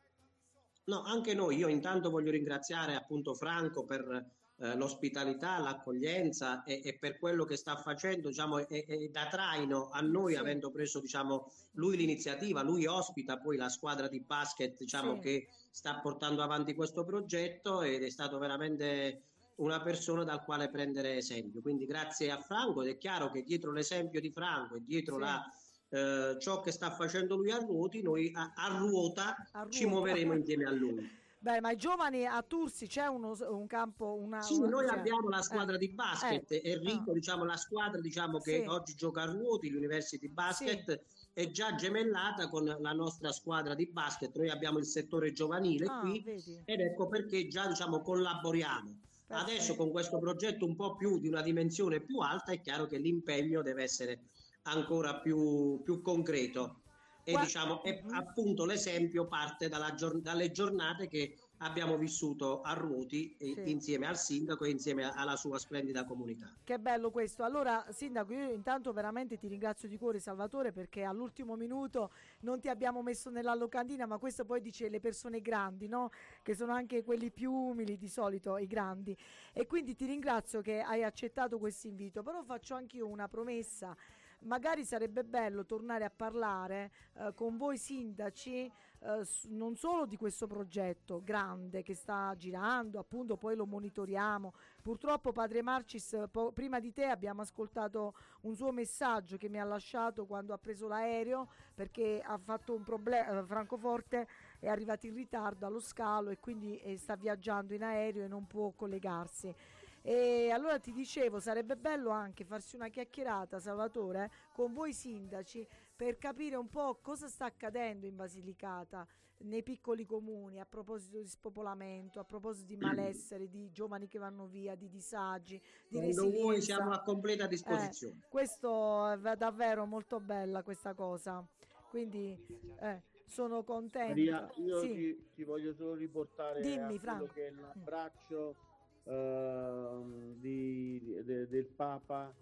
No, anche noi, io intanto voglio ringraziare appunto Franco per eh, l'ospitalità, l'accoglienza e, e, per quello che sta facendo diciamo, è, è da traino a noi sì. avendo preso diciamo, lui l'iniziativa, lui ospita poi la squadra di basket diciamo, sì. che sta portando avanti questo progetto ed è stato veramente una persona dal quale prendere esempio. Quindi grazie a Franco ed è chiaro che dietro l'esempio di Franco e dietro sì. la, eh, ciò che sta facendo lui a ruoti, noi a, a, ruota, a ruota ci muoveremo insieme a lui. Beh, ma i giovani a Tursi c'è uno, un campo, una... Sì, noi cioè... abbiamo la squadra eh. di basket, eh. Enrico, ah. diciamo, la squadra diciamo, che sì. oggi gioca a Ruoti, l'University Basket, sì. è già gemellata con la nostra squadra di basket, noi abbiamo il settore giovanile ah, qui vedi. ed ecco perché già diciamo, collaboriamo. Perfetto. Adesso con questo progetto un po' più di una dimensione più alta è chiaro che l'impegno deve essere ancora più, più concreto e diciamo e appunto l'esempio parte giorn- dalle giornate che abbiamo vissuto a Ruoti sì. insieme al sindaco e insieme alla sua splendida comunità. Che bello questo. Allora, sindaco, io intanto veramente ti ringrazio di cuore Salvatore perché all'ultimo minuto non ti abbiamo messo nella locandina, ma questo poi dice le persone grandi, no? Che sono anche quelli più umili di solito, i grandi. E quindi ti ringrazio che hai accettato questo invito, però faccio anche io una promessa magari sarebbe bello tornare a parlare eh, con voi sindaci eh, non solo di questo progetto grande che sta girando, appunto poi lo monitoriamo. Purtroppo Padre Marcis, po- prima di te abbiamo ascoltato un suo messaggio che mi ha lasciato quando ha preso l'aereo perché ha fatto un problema, eh, Francoforte è arrivato in ritardo allo scalo e quindi eh, sta viaggiando in aereo e non può collegarsi. E allora ti dicevo, sarebbe bello anche farsi una chiacchierata, Salvatore, con voi sindaci per capire un po' cosa sta accadendo in Basilicata nei piccoli comuni a proposito di spopolamento, a proposito di malessere, di giovani che vanno via, di disagi, di Quando. Noi siamo a completa disposizione. Eh, questo è davvero molto bella questa cosa. Quindi eh, sono contenta. Maria, io sì. ti, ti, voglio solo riportare Dimmi, quello che è l'abbraccio Ehm, di, de, del Papa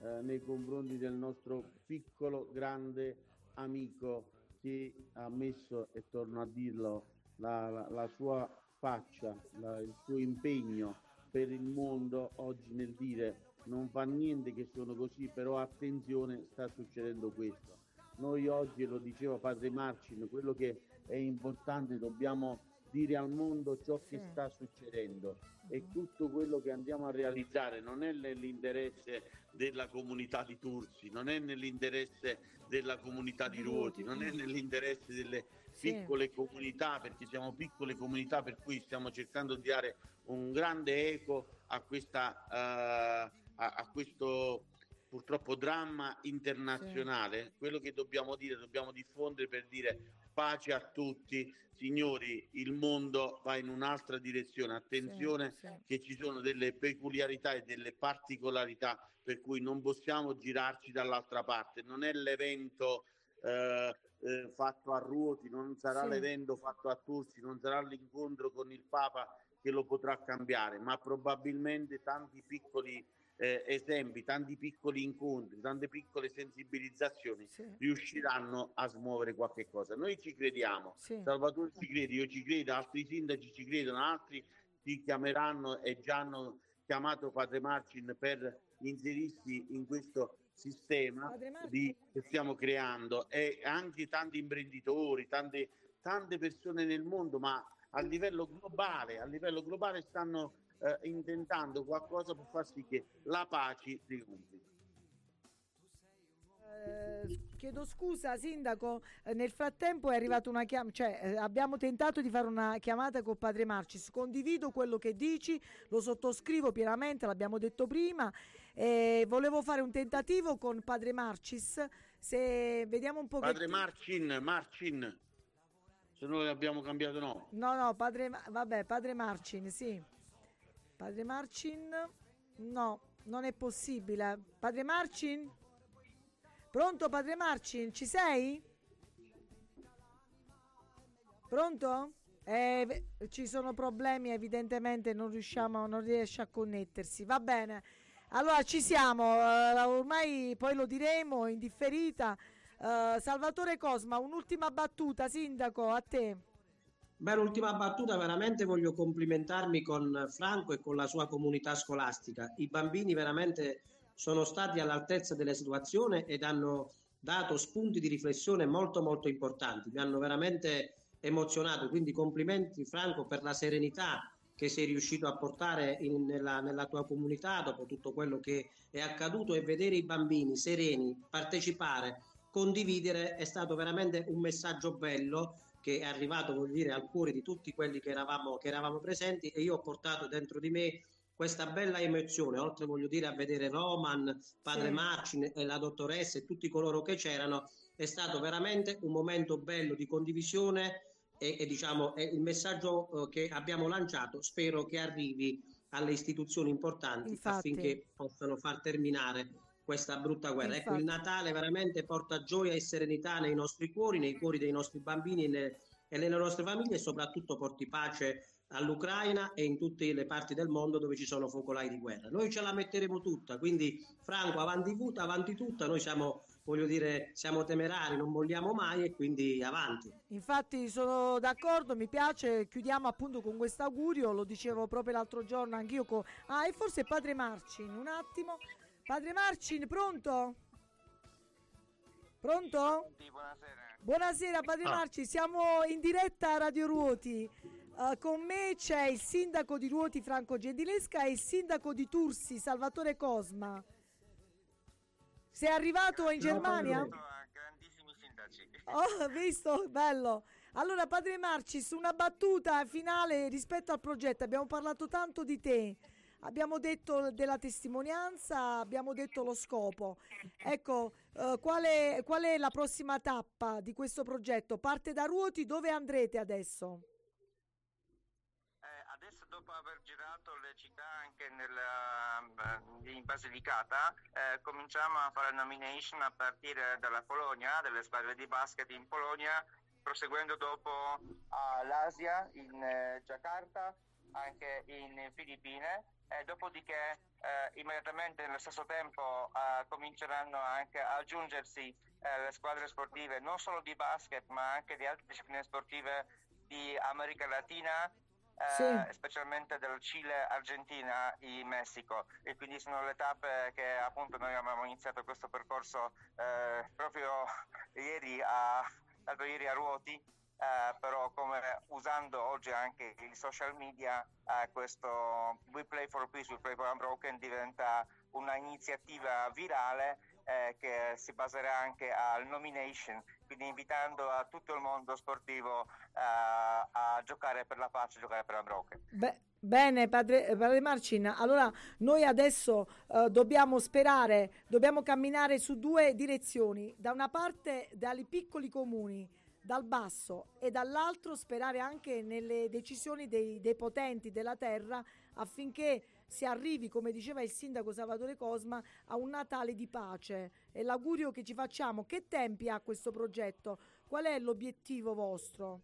eh, nei confronti del nostro piccolo grande amico che ha messo, e torno a dirlo, la, la, la sua faccia, la, il suo impegno per il mondo oggi nel dire non fa niente che sono così, però attenzione sta succedendo questo. Noi oggi, lo diceva padre Marcin, quello che è importante dobbiamo dire al mondo ciò che sì. sta succedendo e tutto quello che andiamo a realizzare non è nell'interesse della comunità di Tursi, non è nell'interesse della comunità di Ruoti, non è nell'interesse delle piccole sì. comunità, perché siamo piccole comunità per cui stiamo cercando di dare un grande eco a, questa, uh, a, a questo purtroppo dramma internazionale. Sì. Quello che dobbiamo dire, dobbiamo diffondere per dire pace a tutti, signori, il mondo va in un'altra direzione, attenzione sì, sì. che ci sono delle peculiarità e delle particolarità per cui non possiamo girarci dall'altra parte, non è l'evento eh, eh, fatto a Ruoti, non sarà Sì. l'evento fatto a Tursi, non sarà l'incontro con il Papa che lo potrà cambiare, ma probabilmente tanti piccoli eh, esempi, tanti piccoli incontri, tante piccole sensibilizzazioni Sì. riusciranno a smuovere qualche cosa. Noi ci crediamo, Sì. Salvatore ci crede, io ci credo, altri sindaci ci credono, altri ci chiameranno e già hanno chiamato Padre Marcin per inserirsi in questo sistema di- che stiamo creando e anche tanti imprenditori, tante, tante persone nel mondo, ma a livello globale, a livello globale stanno eh, intentando qualcosa per far sì che la pace triunfi. Eh, chiedo scusa, sindaco. eh, nel frattempo è arrivata una chiamata, cioè eh, abbiamo tentato di fare una chiamata con padre Marcis. Condivido quello che dici, lo sottoscrivo pienamente, l'abbiamo detto prima. E volevo fare un tentativo con padre Marcis. Se vediamo un po' Padre Marcin, Marcin, se noi abbiamo cambiato nome. No, no, padre, vabbè, padre Marcin, sì. Padre Marcin, no, non è possibile. Padre Marcin? Pronto, padre Marcin, ci sei? Pronto? Eh, ci sono problemi, evidentemente non riusciamo, non riesce a connettersi. Va bene. Allora ci siamo, eh, ormai poi lo diremo in differita. Eh, Salvatore Cosma, un'ultima battuta, sindaco, a te. Beh, l'ultima battuta, veramente voglio complimentarmi con Franco e con la sua comunità scolastica. I bambini veramente sono stati all'altezza della situazione ed hanno dato spunti di riflessione molto molto importanti. Mi hanno veramente emozionato, quindi complimenti Franco per la serenità che sei riuscito a portare in- nella, nella tua comunità dopo tutto quello che è accaduto e vedere i bambini sereni, partecipare, condividere è stato veramente un messaggio bello che è arrivato voglio dire, al cuore di tutti quelli che eravamo, che eravamo presenti e io ho portato dentro di me questa bella emozione, oltre voglio dire a vedere Roman, padre Sì. Marcin e la dottoressa e tutti coloro che c'erano, è stato veramente un momento bello di condivisione e, e diciamo è il messaggio eh, che abbiamo lanciato spero che arrivi alle istituzioni importanti Infatti. affinché possano far terminare questa brutta guerra. Ecco, il. Natale veramente porta gioia e serenità nei nostri cuori, nei cuori dei nostri bambini e, ne- e nelle nostre famiglie e soprattutto porti pace all'Ucraina e in tutte le parti del mondo dove ci sono focolai di guerra. Noi ce la metteremo tutta, quindi Franco avanti tutta, avanti tutta, noi siamo, voglio dire, siamo temerari, non molliamo mai e quindi avanti. Infatti sono d'accordo, mi piace, chiudiamo appunto con questo augurio, lo dicevo proprio l'altro giorno anch'io con... Ah, e forse padre Marcin, un attimo. Padre Marcin, pronto? Pronto? buonasera. Buonasera padre Ah. Marcin, siamo in diretta a Radio Ruoti. Eh, con me c'è il sindaco di Ruoti Franco Gentilesca e il sindaco di Tursi Salvatore Cosma. Sei arrivato in Germania? Grandissimi sindaci. Oh, visto? Bello. Allora, padre Marcis, una battuta finale rispetto al progetto. Abbiamo parlato tanto di te. Abbiamo detto della testimonianza, abbiamo detto lo scopo. Ecco, eh, qual, è, qual è la prossima tappa di questo progetto? Parte da Ruoti, dove andrete adesso? Eh, adesso dopo aver girato le città anche nella, eh, in Basilicata, eh, cominciamo a fare nomination a partire dalla Polonia, delle squadre di basket in Polonia, proseguendo dopo all'Asia, in eh, Jakarta, anche in Filippine. E dopodiché eh, immediatamente nello stesso tempo eh, cominceranno anche a aggiungersi eh, le squadre sportive non solo di basket ma anche di altre discipline sportive di America Latina, eh, specialmente del Cile, Argentina e Messico. E quindi sono le tappe che appunto noi abbiamo iniziato questo percorso eh, proprio ieri a, ieri a Ruoti. Eh, però come usando oggi anche i social media eh, questo We Play for Peace, We Play for Unbroken diventa un'iniziativa virale eh, che si baserà anche al nomination, quindi invitando a tutto il mondo sportivo eh, a giocare per la pace, a giocare per Unbroken. Beh, bene, padre, eh, padre Marcin. Allora, noi adesso eh, dobbiamo sperare, dobbiamo camminare su due direzioni. Da una parte, dai piccoli comuni, dal basso, e dall'altro sperare anche nelle decisioni dei, dei potenti della terra affinché si arrivi, come diceva il sindaco Salvatore Cosma, a un Natale di pace. È l'augurio che ci facciamo. Che tempi ha questo progetto? Qual è l'obiettivo vostro?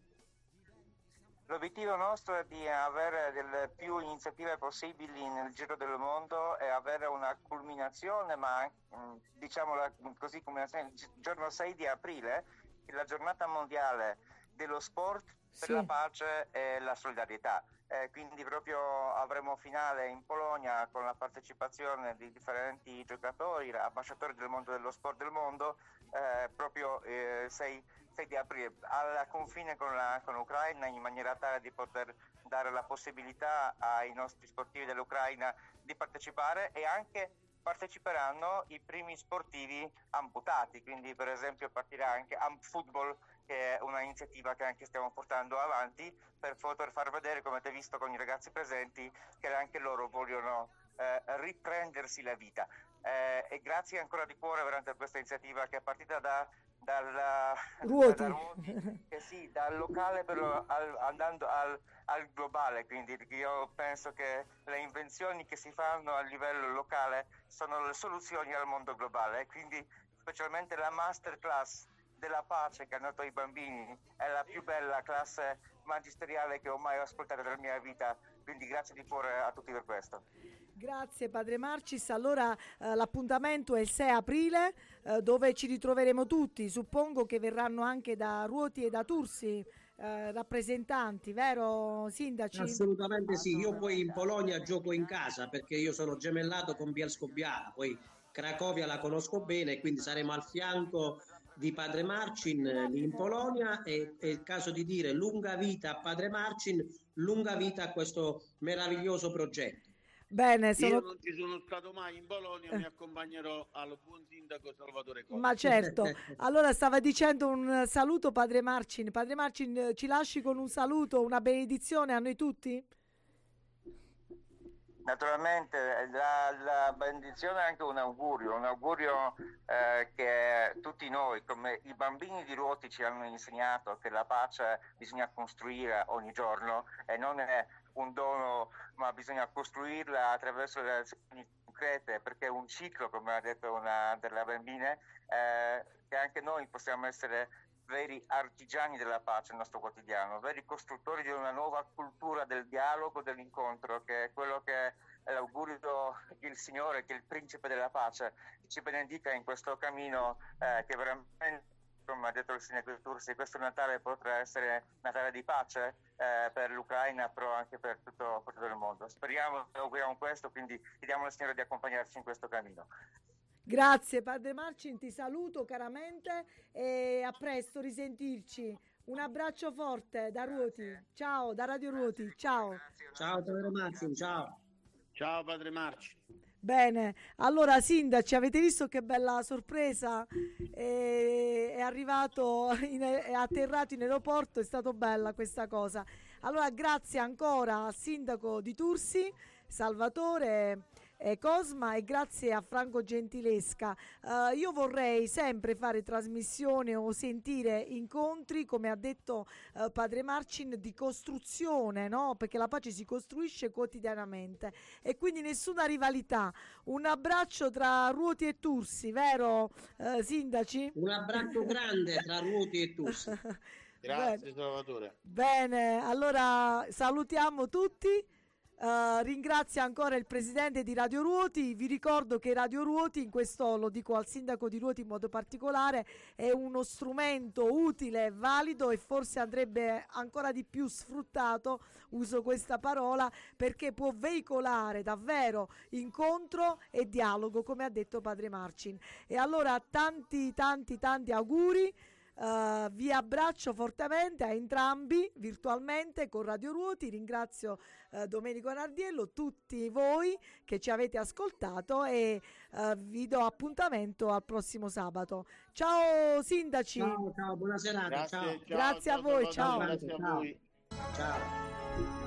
L'obiettivo nostro è di avere delle più iniziative possibili nel giro del mondo e avere una culminazione, ma mm, diciamo così, culminazione il giorno 6 di aprile, la giornata mondiale dello sport per sì. la pace e la solidarietà. Eh, quindi proprio avremo finale in Polonia con la partecipazione di differenti giocatori, ambasciatori del mondo dello sport del mondo, eh, proprio eh, 6 6 di aprile al confine con, la, con l'Ucraina in maniera tale di poter dare la possibilità ai nostri sportivi dell'Ucraina di partecipare e anche parteciperanno i primi sportivi amputati, quindi per esempio partirà anche Amp Football che è una iniziativa che anche stiamo portando avanti per poter far vedere, come avete visto con i ragazzi presenti, che anche loro vogliono eh, riprendersi la vita. Eh, e grazie ancora di cuore veramente a questa iniziativa che è partita da dal, Ruoti. Da Ruoti eh sì, dal locale però al, andando al, al, globale, quindi io penso che le invenzioni che si fanno a livello locale sono le soluzioni al mondo globale, quindi specialmente la masterclass della pace che hanno dato ai bambini è la più bella classe magisteriale che ho mai ascoltato nella mia vita, quindi grazie di cuore a tutti per questo. Grazie Padre Marcis, allora eh, l'appuntamento è il 6 aprile eh, dove ci ritroveremo tutti, suppongo che verranno anche da Ruoti e da Tursi eh, rappresentanti, vero Sindaci? Assolutamente sì, io poi in Polonia gioco in casa perché io sono gemellato con Bielsko-Biala, poi Cracovia la conosco bene, quindi saremo al fianco di Padre Marcin lì in Polonia e è il caso di dire lunga vita a Padre Marcin, lunga vita a questo meraviglioso progetto. Bene, sono... Io non ci sono stato mai in Bologna, mi accompagnerò al buon sindaco Salvatore Costa. Ma certo, allora stava dicendo un saluto Padre Marcin. Padre Marcin, ci lasci con un saluto, una benedizione a noi tutti? Naturalmente la, la benedizione è anche un augurio, un augurio eh, che tutti noi, come i bambini di Ruoti ci hanno insegnato che la pace bisogna costruire ogni giorno e non è un dono, ma bisogna costruirla attraverso le azioni concrete, perché è un ciclo, come ha detto una delle bambine, eh, che anche noi possiamo essere veri artigiani della pace nel nostro quotidiano, veri costruttori di una nuova cultura del dialogo, dell'incontro, che è quello che è l'augurio del Signore, che il principe della pace, ci benedica in questo cammino eh, che veramente come ha detto il sindaco Tursi, questo Natale potrà essere Natale di pace eh, per l'Ucraina, però anche per tutto, per tutto il mondo. Speriamo auguriamo questo, quindi chiediamo al Signore di accompagnarci in questo cammino. Grazie Padre Marcin, ti saluto caramente e a presto, risentirci. Un abbraccio forte da Ruoti. Ciao, da Radio Ruoti. Ciao. Ciao Padre Marcin, ciao. Ciao Padre Marcin. Bene, allora sindaci, avete visto che bella sorpresa? È, è arrivato, in, è atterrato in aeroporto, è stata bella questa cosa. Allora grazie ancora al sindaco di Tursi, Salvatore eh, Cosma e grazie a Franco Gentilesca. Uh, io vorrei sempre fare trasmissione o sentire incontri, come ha detto uh, Padre Marcin, di costruzione, no? perché la pace si costruisce quotidianamente e quindi nessuna rivalità. Un abbraccio tra Ruoti e Tursi, vero uh, Sindaci? Un abbraccio grande tra Ruoti e Tursi. Grazie Bene. Salvatore. Bene, allora salutiamo tutti. Uh, ringrazio ancora il presidente di Radio Ruoti. Vi ricordo che Radio Ruoti, in questo lo dico al sindaco di Ruoti in modo particolare, è uno strumento utile, valido e forse andrebbe ancora di più sfruttato, uso questa parola, perché può veicolare davvero incontro e dialogo, come ha detto padre Marcin. E allora tanti, tanti, tanti auguri. Uh, vi abbraccio fortemente a entrambi virtualmente con Radio Ruoti. Ringrazio uh, Domenico Nardiello, tutti voi che ci avete ascoltato e uh, vi do appuntamento al prossimo sabato. Ciao sindaci. Ciao, ciao, buona serata. Grazie, ciao. ciao, Grazie ciao, a voi, ciao. ciao. Grazie a voi. Ciao.